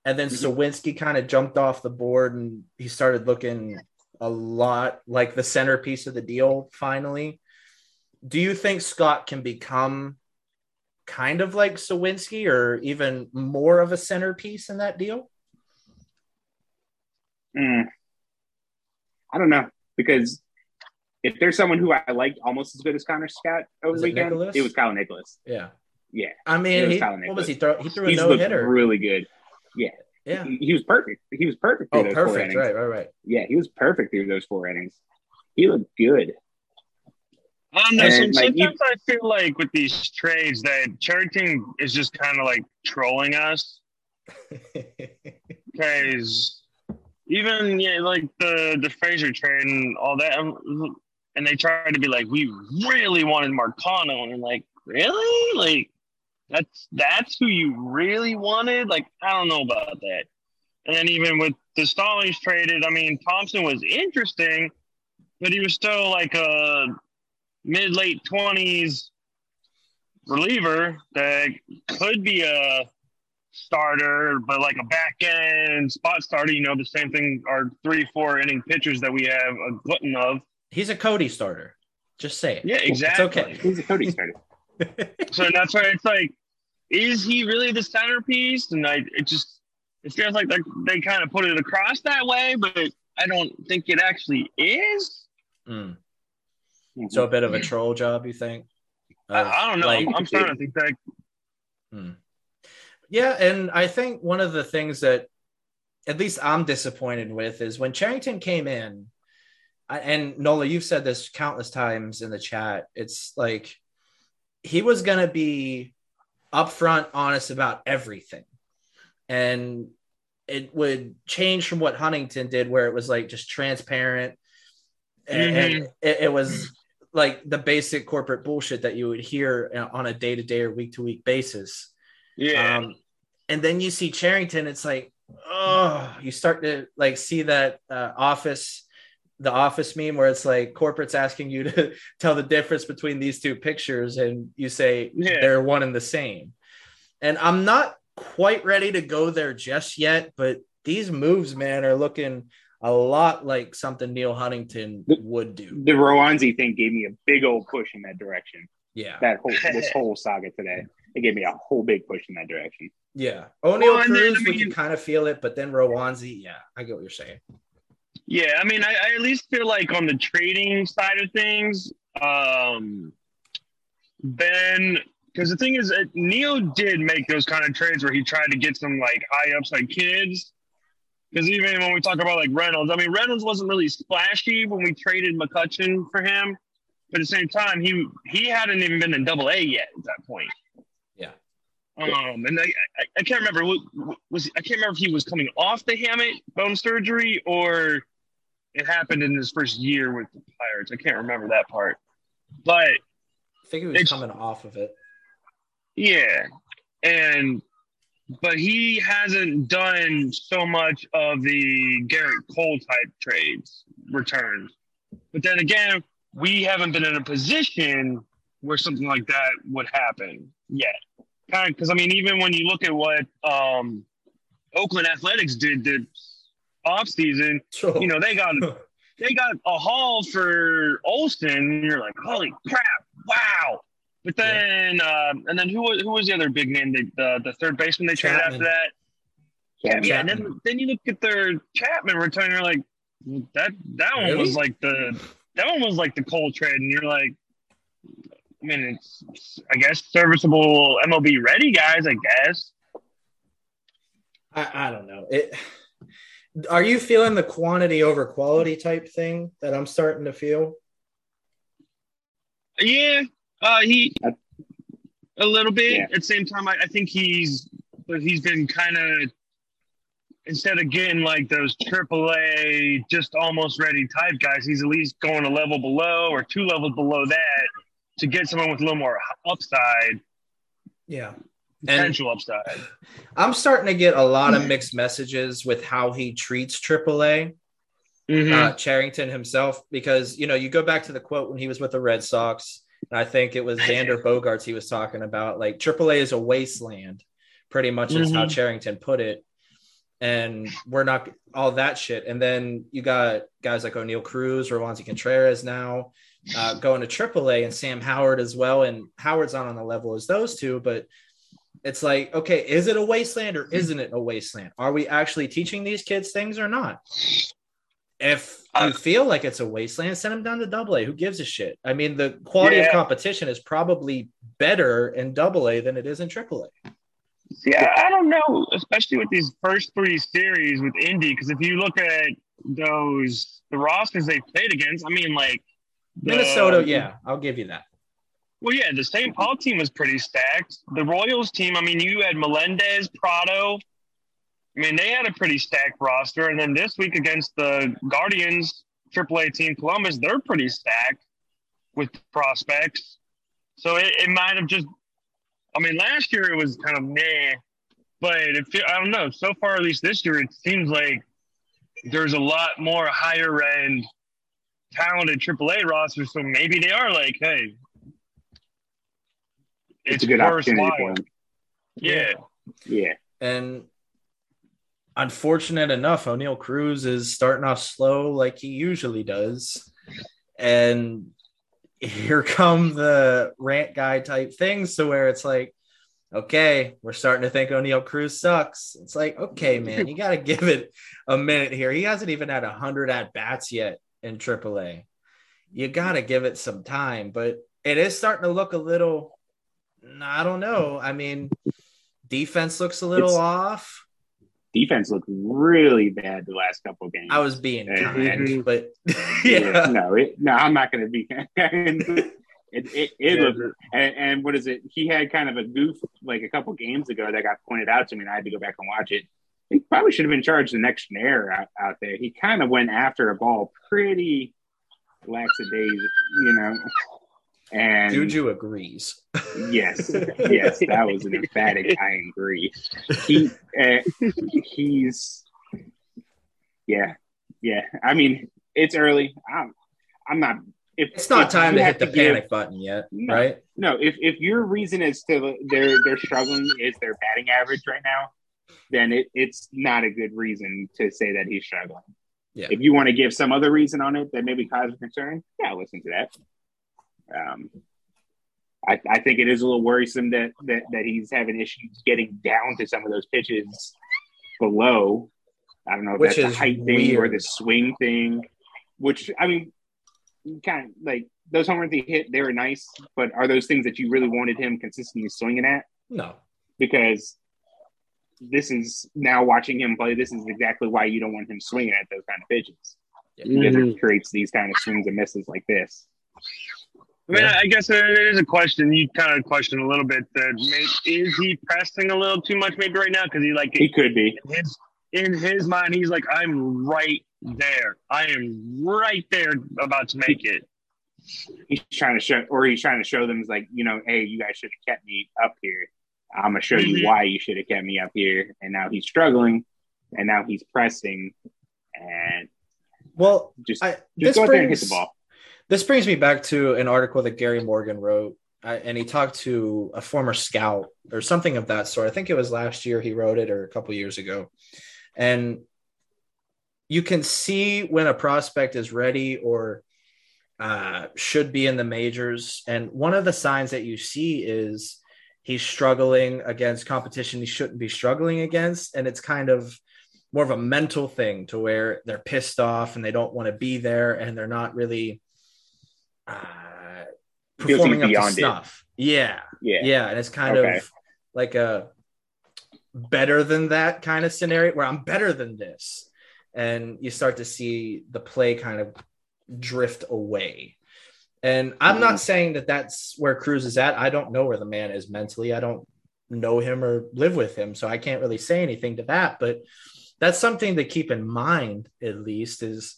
and then Mhm. Suwinski kind of jumped off the board and he started looking a lot like the centerpiece of the deal finally. Do you think Scott can become kind of like Suwinski or even more of a centerpiece in that deal? Mm. I don't know because if there's someone who I liked almost as good as Connor Scott over Was the it weekend, Nicolas? it was Kyle Nicolas. Yeah. Yeah, I mean, he, what was he throw? He threw a no hitter. really good. Yeah. He, he was perfect. He was perfect. Oh, those perfect. innings. Right, right, right. Yeah, he was perfect through those four innings. He looked good. I don't know. And, some- like, sometimes I feel like with these trades that Cherington is just kind of like trolling us because even yeah, like the the Frazier trade and all that, um, and they tried to be like, we really wanted Marcano, and I'm like, really? Like that's that's who you really wanted? Like I don't know about that. And then even with the Stallings traded, I mean Thompson was interesting, but he was still like a mid late twenties reliever that could be a starter, but like a back end spot starter. You know, the same thing. Our three, four inning pitchers that we have a glutton of. He's a Cody starter. Just say it. Yeah, exactly. It's okay. He's a Cody starter. So that's why it's like, is he really the centerpiece? And I, it just it feels like they they kind of put it across that way, but I don't think it actually is. Mm. So a bit of a troll job, you think? I, I don't know. Like- I'm starting to think that Yeah, and I think one of the things that at least I'm disappointed with is when Cherington came in, and Nola, you've said this countless times in the chat. It's like he was going to be upfront, honest about everything, and it would change from what Huntington did, where it was like just transparent, and, and it, it was like the basic corporate bullshit that you would hear on a day to day or week to week basis. yeah. Um, and then you see Cherington, it's like, oh, you start to like see that uh, office, the office meme where it's like corporate's asking you to tell the difference between these two pictures, and you say Yeah. they're one and the same. And I'm not quite ready to go there just yet, but these moves, man, are looking a lot like something Neil Huntington would do. The Roansy thing gave me a big old push in that direction. Yeah. That whole this whole saga today, it gave me a whole big push in that direction. Yeah. Oneil Well, and then, Cruz, I we can kind of feel it, but then Roansy, yeah, I get what you're saying. Yeah, I mean, I, I at least feel like on the trading side of things, um, Ben, because the thing is, uh, Neil did make those kind of trades where he tried to get some like high upside kids. Because even when we talk about like Reynolds, I mean, Reynolds wasn't really splashy when we traded McCutcheon for him, but at the same time, he he hadn't even been in Double A yet at that point. Yeah. Um, and I, I, I can't remember what was I can't remember if he was coming off the hamate bone surgery or it happened in his first year with the Pirates. I can't remember that part, but I think he was coming off of it. yeah, and but he hasn't done so much of the Gerrit Cole type trades returns. But then again, we haven't been in a position where something like that would happen yet. Kind of because I mean, even when you look at what um, Oakland Athletics did this offseason, So, you know, they got they got a haul for Olson, and you're like, holy crap, wow. But then, um, and then who was who was the other big name? The the, the third baseman they traded after that. Yeah, Yeah, and then then you look at their Chapman return, you're like, that that one was like the that one was like the Cole trade, and you're like, I mean, it's, it's I guess serviceable MLB ready guys, I guess. I, I don't know. It. Are you feeling the quantity over quality type thing that I'm starting to feel? Yeah, uh, he a little bit. Yeah. At the same time, I, I think he's but he's been kind of instead of getting like those AAA just almost ready type guys, he's at least going a level below or two levels below that to get someone with a little more upside, Yeah. Potential upside. I'm starting to get a lot of mixed messages with how he treats AAA. Mhm. uh, Cherington himself, because you know you go back to the quote when he was with the Red Sox, and I think it was Xander Bogaerts he was talking about. Like AAA is a wasteland, pretty much is how Mhm. Cherington put it. and we're not all that shit. And then you got guys like Oneil Cruz, Roansy Contreras now uh, going to AAA, and Sam Howard as well. And Howard's not on the level as those two, but it's like, okay, is it a wasteland or hmm. isn't it a wasteland? Are we actually teaching these kids things or not? If you uh, feel like it's a wasteland, send them down to double A. Who gives a shit? I mean, the quality Yeah. of competition is probably better in double A than it is in triple A. Yeah, I don't know, especially with these first three series with Indy, because if you look at those the rosters they played against, I mean, like the- Minnesota, yeah, I'll give you that. Well, yeah, the St. Paul team was pretty stacked. The Royals team, I mean, you had Melendez, Pratto. I mean, they had a pretty stacked roster. And then this week against the Guardians AAA team Columbus, they're pretty stacked with prospects. So it, it might have just, I mean, last year it was kind of meh, but it, I don't know. So far, at least this year, it seems like there's a lot more higher end talented AAA rosters. So maybe they are like, hey, It's, a good opportunity for worthwhile. him. Yeah. Yeah. And unfortunate enough, Oneil Cruz is starting off slow like he usually does. And here come the rant guy type things to where it's like, okay, we're starting to think Oneil Cruz sucks. It's like, okay, man, you got to give it a minute here. He hasn't even had 100 at bats yet in AAA. You got to give it some time, but it is starting to look a little, I don't know. I mean, defense looks a little It's- off. Defense looked really bad the last couple of games. I was being kind, but yeah. yeah, No, it, no, I'm not going to be. it it, it Yeah. looked, and, and what is it? He had kind of a goof like a couple games ago that got pointed out to me, and I had to go back and watch it. He probably should have been charged the next air out, out there. He kind of went after a ball pretty laxadays, you know. And Juju agrees. yes, yes, that was an emphatic I agree. He uh, he's yeah, yeah. I mean, it's early. I'm I'm not. If It's not time to hit the give- panic button yet, No. right? No, if if your reason is to they're they're struggling is their batting average right now, then it, it's not a good reason to say that he's struggling. Yeah. If you want to give some other reason on it that maybe cause concern, yeah, listen to that. Um, I, I think it is a little worrisome that, that that he's having issues getting down to some of those pitches below. I don't know if Which that's is the height thing or the swing thing. Which I mean, kind of like those home runs he hit, they were nice, but are those things that you really wanted him consistently swinging at? No. Because this is now watching him play. This is exactly why you don't want him swinging at those kind of pitches because Mhm. it creates these kind of swings and misses like this. I mean, Yeah. I guess there is a question. You kind of question a little bit that is he pressing a little too much maybe right now? Because he like He could be. in his, in his mind, he's like, I'm right there. I am right there about to make it. He's trying to show, or he's trying to show them, he's like, you know, hey, you guys should have kept me up here. I'm gonna show you mm-hmm. why you should have kept me up here. And now he's struggling, and now he's pressing, and Well, just I, just this go out there and hit the ball. This brings me back to an article that Gary Morgan wrote, I, and he talked to a former scout or something of that sort. I think it was last year he wrote it or a couple years ago, and you can see when a prospect is ready or uh, should be in the majors. And one of the signs that you see is he's struggling against competition he shouldn't be struggling against, and it's kind of more of a mental thing to where they're pissed off and they don't want to be there and they're not really uh, performing up to beyond it. snuff. Yeah, Yeah, yeah, and it's kind Okay. of like a better than that kind of scenario where I'm better than this, and you start to see the play kind of drift away. And I'm Mhm. not saying that that's where Cruz is at. I don't know where the man is mentally. I don't know him or live with him, so I can't really say anything to that. But that's something to keep in mind, at least, is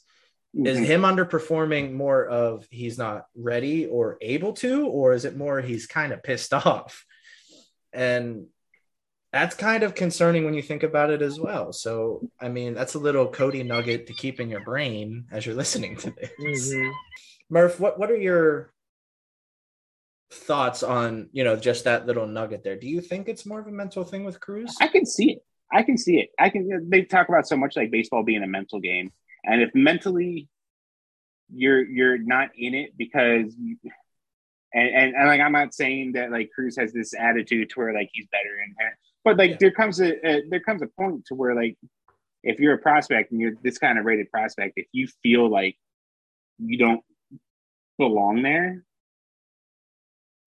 is Mhm. him underperforming more of he's not ready or able to, or is it more he's kind of pissed off? And that's kind of concerning when you think about it as well. So, I mean, that's a little Cody nugget to keep in your brain as you're listening to this. Murph, what, what are your thoughts on, you know, just that little nugget there? Do you think it's more of a mental thing with Cruz? I can see it. I can see it. I can. They talk about so much like baseball being a mental game, and if mentally you're you're not in it because, you, and, and and like I'm not saying that like Cruz has this attitude to where like he's better in but like Yeah. there comes a, a there comes a point to where like if you're a prospect and you're this kind of rated prospect, if you feel like you don't belong there,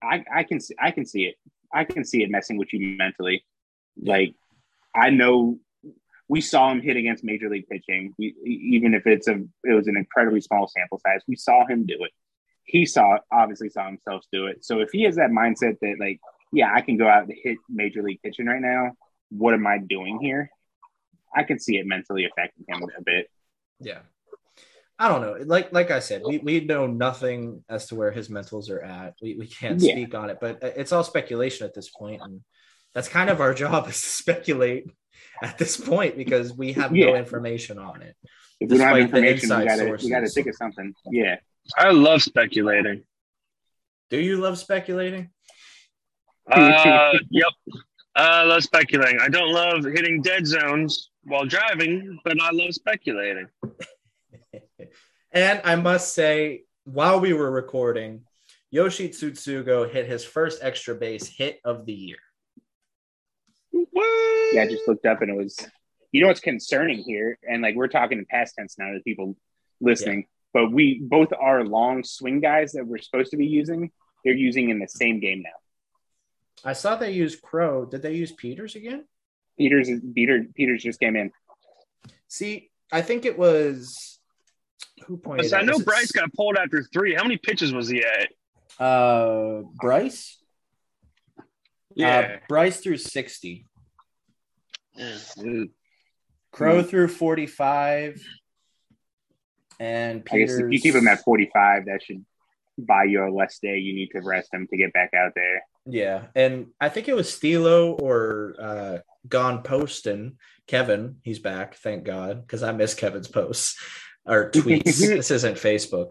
I I can see I can see it. I can see it messing with you mentally. Like I know we saw him hit against major league pitching. We, even if it's a it was an incredibly small sample size, we saw him do it. He saw obviously saw himself do it. So if he has that mindset that like, yeah, I can go out and hit major league pitching right now. What am I doing here? I can see it mentally affecting him a bit. Yeah. I don't know. Like like I said, we, we know nothing as to where his mentals are at. We, we can't Yeah. speak on it, but uh, it's all speculation at this point, and that's kind of our job is to speculate at this point because we have no information on it. If we don't have Despite the information, we inside gotta we gotta think of something. Yeah. I love speculating. Do you love speculating? Uh, yep. I love speculating. I don't love hitting dead zones while driving, but I love speculating. and I must say, while we were recording, Yoshi Tsutsugo hit his first extra base hit of the year. What? Yeah, I just looked up and it was you know what's concerning here, and like we're talking in past tense now to people listening, but we both our long swing guys that we're supposed to be using, they're using in the same game now. I saw they used Crowe. Did they use Peters again? Peters Peter Peters just came in. See, I think it was who pointed. I know Bryse got pulled after three. How many pitches was he at? Uh, Bryse. Uh, Bryse threw sixty. Mm. Crowe threw forty-five. And I guess if you keep him at forty five, that should buy you a less day. You need to rest him to get back out there. Yeah, and I think it was Stilo or uh, Gone Poston. Kevin, he's back, thank God, because I miss Kevin's posts or tweets. this isn't Facebook.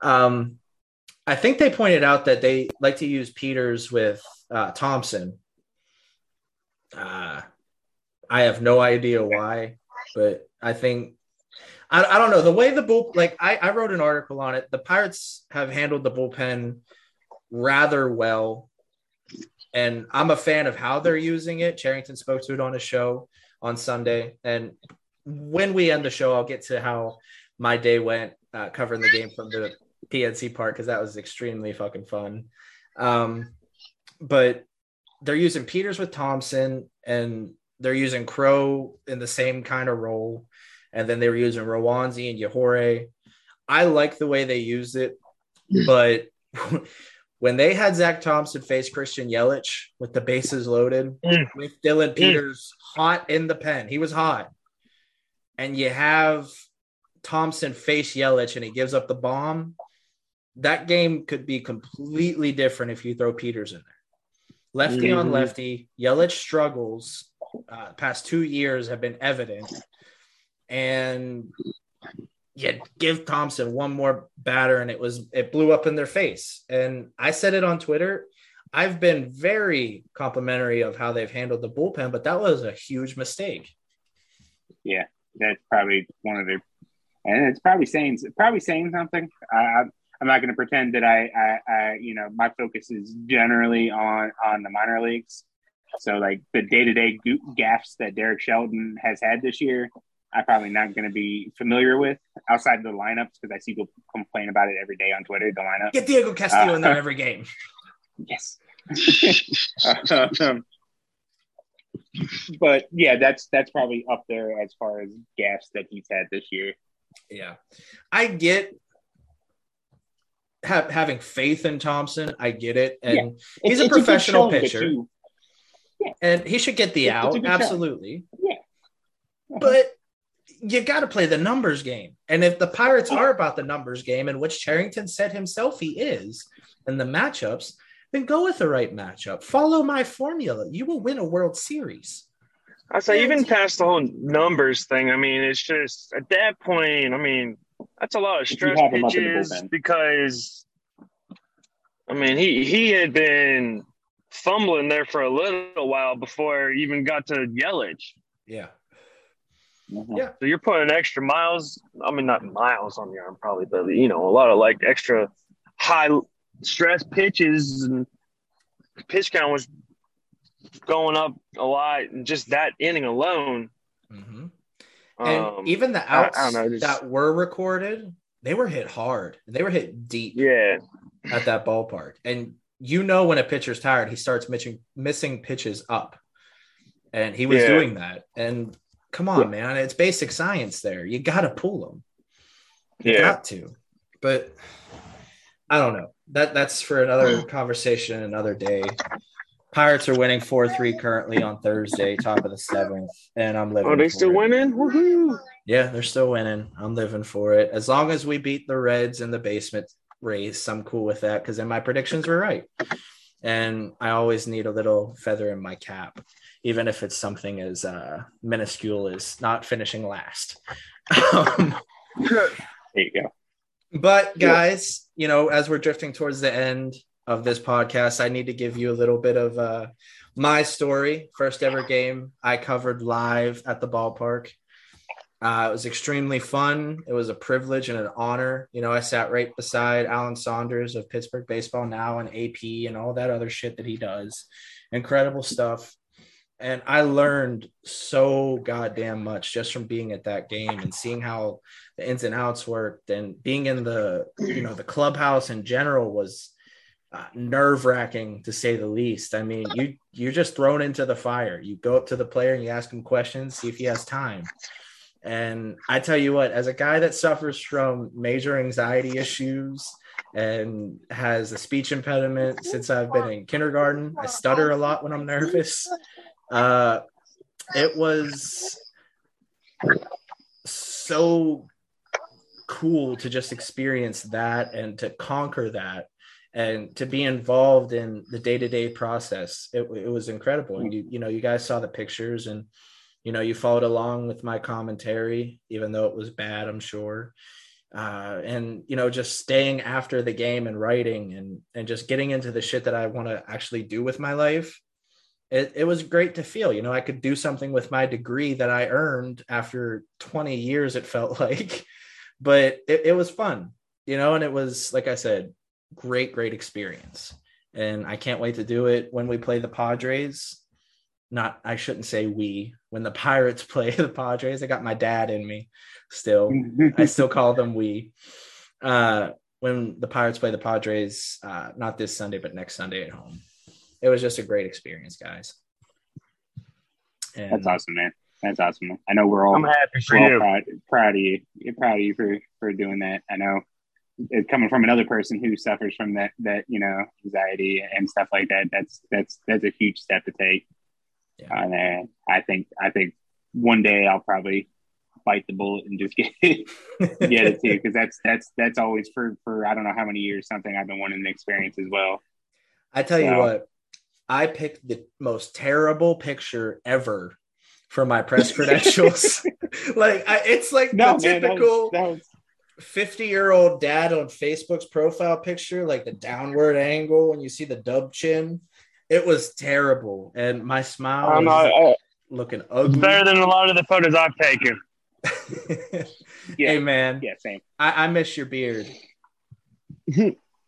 Um, I think they pointed out that they like to use Peters with uh, Thompson. Uh, I have no idea why, but I think I, I don't know the way the bull like I, I wrote an article on it. The Pirates have handled the bullpen rather well and I'm a fan of how they're using it. Cherington spoke to it on a show on Sunday, and when we end the show, I'll get to how my day went uh, covering the game from the PNC part because that was extremely fucking fun. Um, but they're using Peters with Thompson, and they're using Crowe in the same kind of role, and then they were using Roansy and Yajure. I like the way they used it, but when they had Zach Thompson face Christian Yelich with the bases loaded, Mm. with Dillon Peters hot in the pen, he was hot, and you have Thompson face Yelich and he gives up the bomb. That game could be completely different if you throw Peters in there. Lefty on Mhm. lefty, Yelich struggles. Uh, past two years have been evident, and you give Thompson one more batter and it was it blew up in their face. And I said it on Twitter. I've been very complimentary of how they've handled the bullpen, but that was a huge mistake. Yeah, that's probably one of their, and it's probably saying probably saying something. I, I'm not going to pretend that I, I, I, you know, my focus is generally on on the minor leagues. So like the day to day gaffes that Derek Shelton has had this year, I'm probably not going to be familiar with outside the lineups because I see people complain about it every day on Twitter. The lineup, Get Diego Castillo in there Uh, every game. yes. um, but yeah, that's that's probably up there as far as gaffes that he's had this year. Yeah. I get ha- having faith in Thompson. I get it. And Yeah. He's a good professional pitcher. but pitcher. you- and he should get the It's- it's out. good shot. Absolutely. Yeah. But you got to play the numbers game. And if the Pirates are about the numbers game, in which Cherington said himself he is, and the matchups, then go with the right matchup. Follow my formula. You will win a World Series. I say Yeah, even it's- past the whole numbers thing. I mean, it's just at that point. I mean, that's a lot of you stress have him up in the pitches because, I mean, he he had been fumbling there for a little while before he even got to Yelich. Yeah. Mhm. Yeah. So you're putting extra miles. I mean, not miles on your arm, probably, but you know, a lot of like extra high stress pitches and pitch count was going up a lot. And just that inning alone. hmm And um, even the I- I outs don't know, just- that were recorded, they were hit hard. They were hit deep yeah, at that ballpark. And you know when a pitcher's tired, he starts missing missing pitches up. And he was Yeah. doing that. And come on, man, it's basic science there. You got to pull them. You yeah. got to. But I don't know. That that's for another conversation another day. Pirates are winning 4-3 currently on Thursday, top of the seventh, and I'm living. Are they for still it. winning? Woohoo! Yeah, they're still winning. I'm living for it. As long as we beat the Reds in the basement race, I'm cool with that because then my predictions were right. And I always need a little feather in my cap, even if it's something as uh, minuscule as not finishing last. Um, There you go. but guys, you know, as we're drifting towards the end of this podcast, I need to give you a little bit of uh, my story. First ever game I covered live at the ballpark. Uh, it was extremely fun. It was a privilege and an honor. You know, I sat right beside Alan Saunders of Pittsburgh Baseball Now and AP and all that other shit that he does. Incredible stuff. And I learned so goddamn much just from being at that game and seeing how the ins and outs worked and being in the you know the clubhouse in general was uh, nerve wracking to say the least. I mean, you you're just thrown into the fire. You go up to the player and you ask him questions, see if he has time. And I tell you what, as a guy that suffers from major anxiety issues and has a speech impediment since I've been in kindergarten, I stutter a lot when I'm nervous. Uh, it was so cool to just experience that and to conquer that and to be involved in the day-to-day process it, it was incredible and you you know you guys saw the pictures and you know you followed along with my commentary even though it was bad i'm sure. Uh, and you know just staying after the game and writing and and just getting into the shit that i want to actually do with my life it, it was great to feel. You know i could do something with my degree that i earned after 20 years it felt like but it, it was fun you know and it was like i said great great experience. And i can't wait to do it when we play the padres not i shouldn't say we when the pirates play the padres i got my dad in me still i still call them we uh when the pirates play the padres uh not this sunday but next sunday at home it was just a great experience guys and That's awesome, man. That's awesome. I know we're all, I'm happy for we're all you. proud, proud of you. Proud of you for for doing that. I know it coming from another person who suffers from that that you know anxiety and stuff like that. That's that's that's a huge step to take. Yeah. And uh, I think I think one day I'll probably bite the bullet and just get get it too because that's that's that's always for for I don't know how many years something I've been wanting to experience as well. I tell you what, I picked the most terrible picture ever for my press credentials. like I, it's like No, the man, that typical was, that was 50 year old dad on Facebook's profile picture, like the downward angle when you see the dub chin. It was terrible, and my smile was looking ugly. better than a lot of the photos I've taken. yeah hey man, yeah same. I, I miss your beard.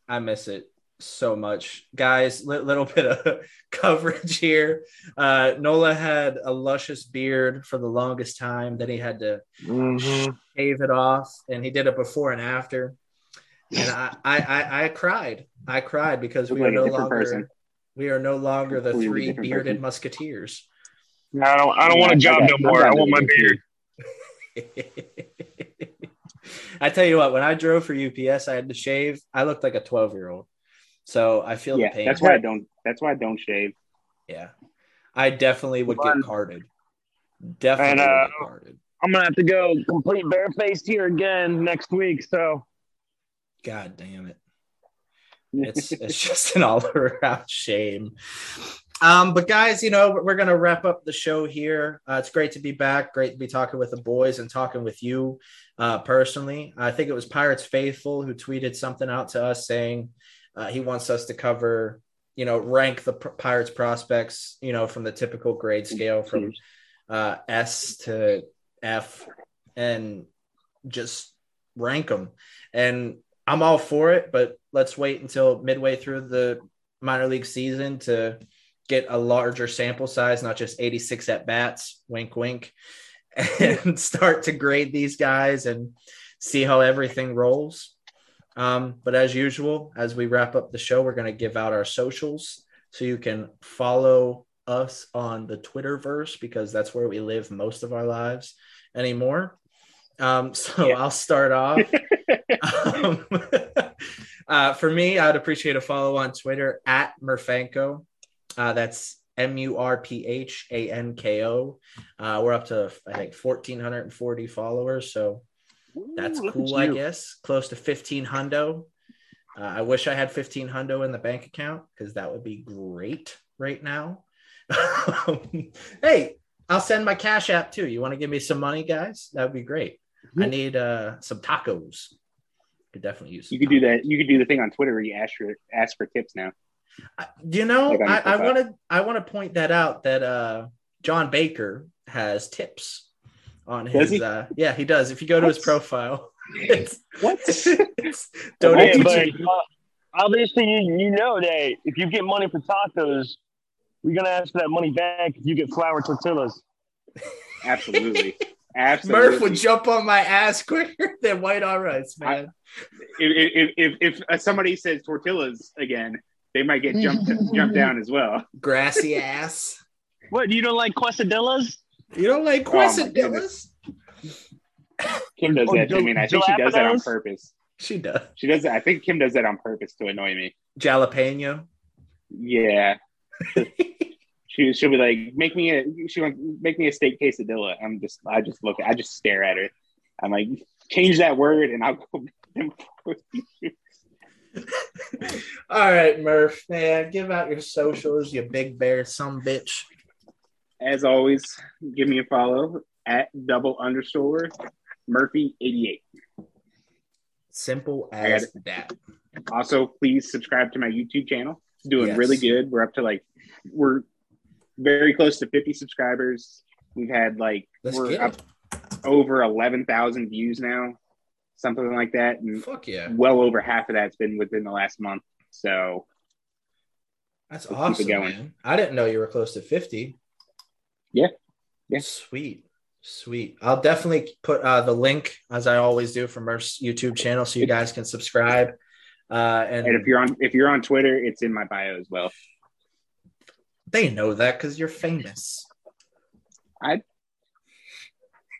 I miss it so much, guys. Li- little bit of coverage here. Uh, Nola had a luscious beard for the longest time. Then he had to Mhm. shave it off, and he did it before and after. And I, I, I, I cried. I cried because we are like no longer person. We are no longer the three bearded person. musketeers. I don't. I don't want a job no more. I want my beard. I tell you what, when I drove for UPS, I had to shave. I looked like a 12 year old. So I feel Yeah, the pain. that's why I don't. That's why I don't shave. Yeah. I definitely would Fun. get carded. Definitely And, would uh, get carded. I'm gonna have to go complete barefaced here again next week. So God damn it. It's it's just an all around shame. Um, but guys, you know, we're gonna wrap up the show here. Uh, it's great to be back. Great to be talking with the boys and talking with you uh, personally. I think it was Pirates Faithful who tweeted something out to us saying uh, he wants us to cover, you know, rank the Pirates prospects, you know, from the typical grade scale from uh, S to F and just rank them. And I'm all for it, but let's wait until midway through the minor league season to get a larger sample size, not just 86 at bats, wink, wink, and start to grade these guys and see how everything rolls. Um, but as usual, as we wrap up the show, we're going to give out our socials so you can follow us on the Twitterverse because that's where we live most of our lives anymore. Um, so yeah. I'll start off. um, uh, for me, I'd appreciate a follow on Twitter at Murphanko. Uh, that's M U R P H A N K O. Uh, we're up to I think fourteen hundred and forty followers, so that's Ooh, cool. I guess close to fifteen hundo. Uh, I wish I had fifteen hundo in the bank account because that would be great right now. hey, I'll send my cash app too. You want to give me some money, guys? That would be great. I need uh, some tacos. Could definitely use. You could do that. You could do the thing on Twitter where you ask for ask for tips now. You know, like I want to I want to point that out that uh, John Baker has tips on his. Uh, yeah, he does. If you go to his profile, it's, what? It's, don't but, uh, obviously, you, you know that if you get money for tacos, we're gonna ask for that money back if you get flour tortillas. Absolutely. Absolutely. Murph would jump on my ass quicker than white on rice, man. I, if, if, if, if uh, somebody says tortillas again, they might get jumped jumped down as well. Grassy ass. What you don't like quesadillas? You don't like oh, quesadillas? Oh, Kim does that to me, and I think she does that on purpose. She does. She does that. I think Kim does that on purpose to annoy me. Jalapeno. Yeah. she she'll be like, make me a she want make me a steak quesadilla. I'm just I just look I just stare at her. I'm like, change that word and I'll go. All right, Murph, man, give out your socials, you big bear, some bitch. As always, give me a follow at double underscore Murphy eighty eight. Simple as that. Also, please subscribe to my YouTube channel. It's doing yes. really good. We're up to like we're very close to 50 subscribers. We've had like we're up over 11,000 views now, something like that. And Fuck yeah. well over half of that's been within the last month. So that's awesome. Man. I didn't know you were close to 50. Yeah. Yeah. Sweet. Sweet. I'll definitely put uh, the link as I always do from our YouTube channel so you guys can subscribe. Uh, and, and if you're on if you're on Twitter, it's in my bio as well. They know that because you're famous. I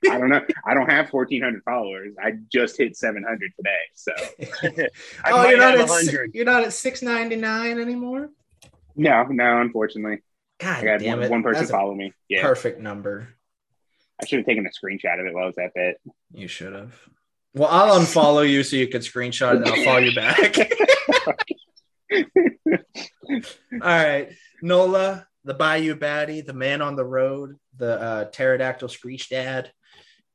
I don't know. I don't have 1,400 followers. I just hit 700 today. So, oh, you're not, at, you're not at 699 anymore? No, no, unfortunately. God I got damn one, it. one person follow me. Yeah. Perfect number. I should have taken a screenshot of it while I was at that. You should have. Well, I'll unfollow you so you can screenshot it and I'll follow you back. All right. Nola, the Bayou Baddie, the man on the road, the uh, pterodactyl screech dad.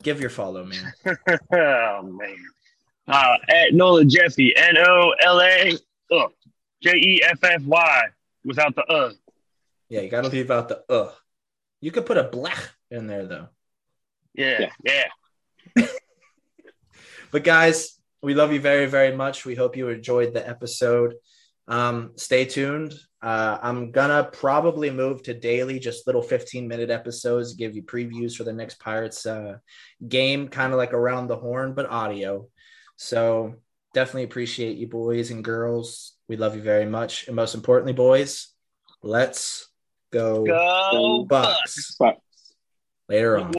Give your follow, man. oh man. Uh, at Nola Jeffy, N O L A J E F F Y without the uh. Yeah, you gotta leave out the uh. You could put a blech in there though. Yeah, yeah. yeah. but guys, we love you very, very much. We hope you enjoyed the episode. Um, stay tuned. Uh, I'm gonna probably move to daily, just little 15 minute episodes, give you previews for the next Pirates uh, game, kind of like around the horn, but audio. So definitely appreciate you, boys and girls. We love you very much, and most importantly, boys, let's go, go Bucs. Bucs. Later on.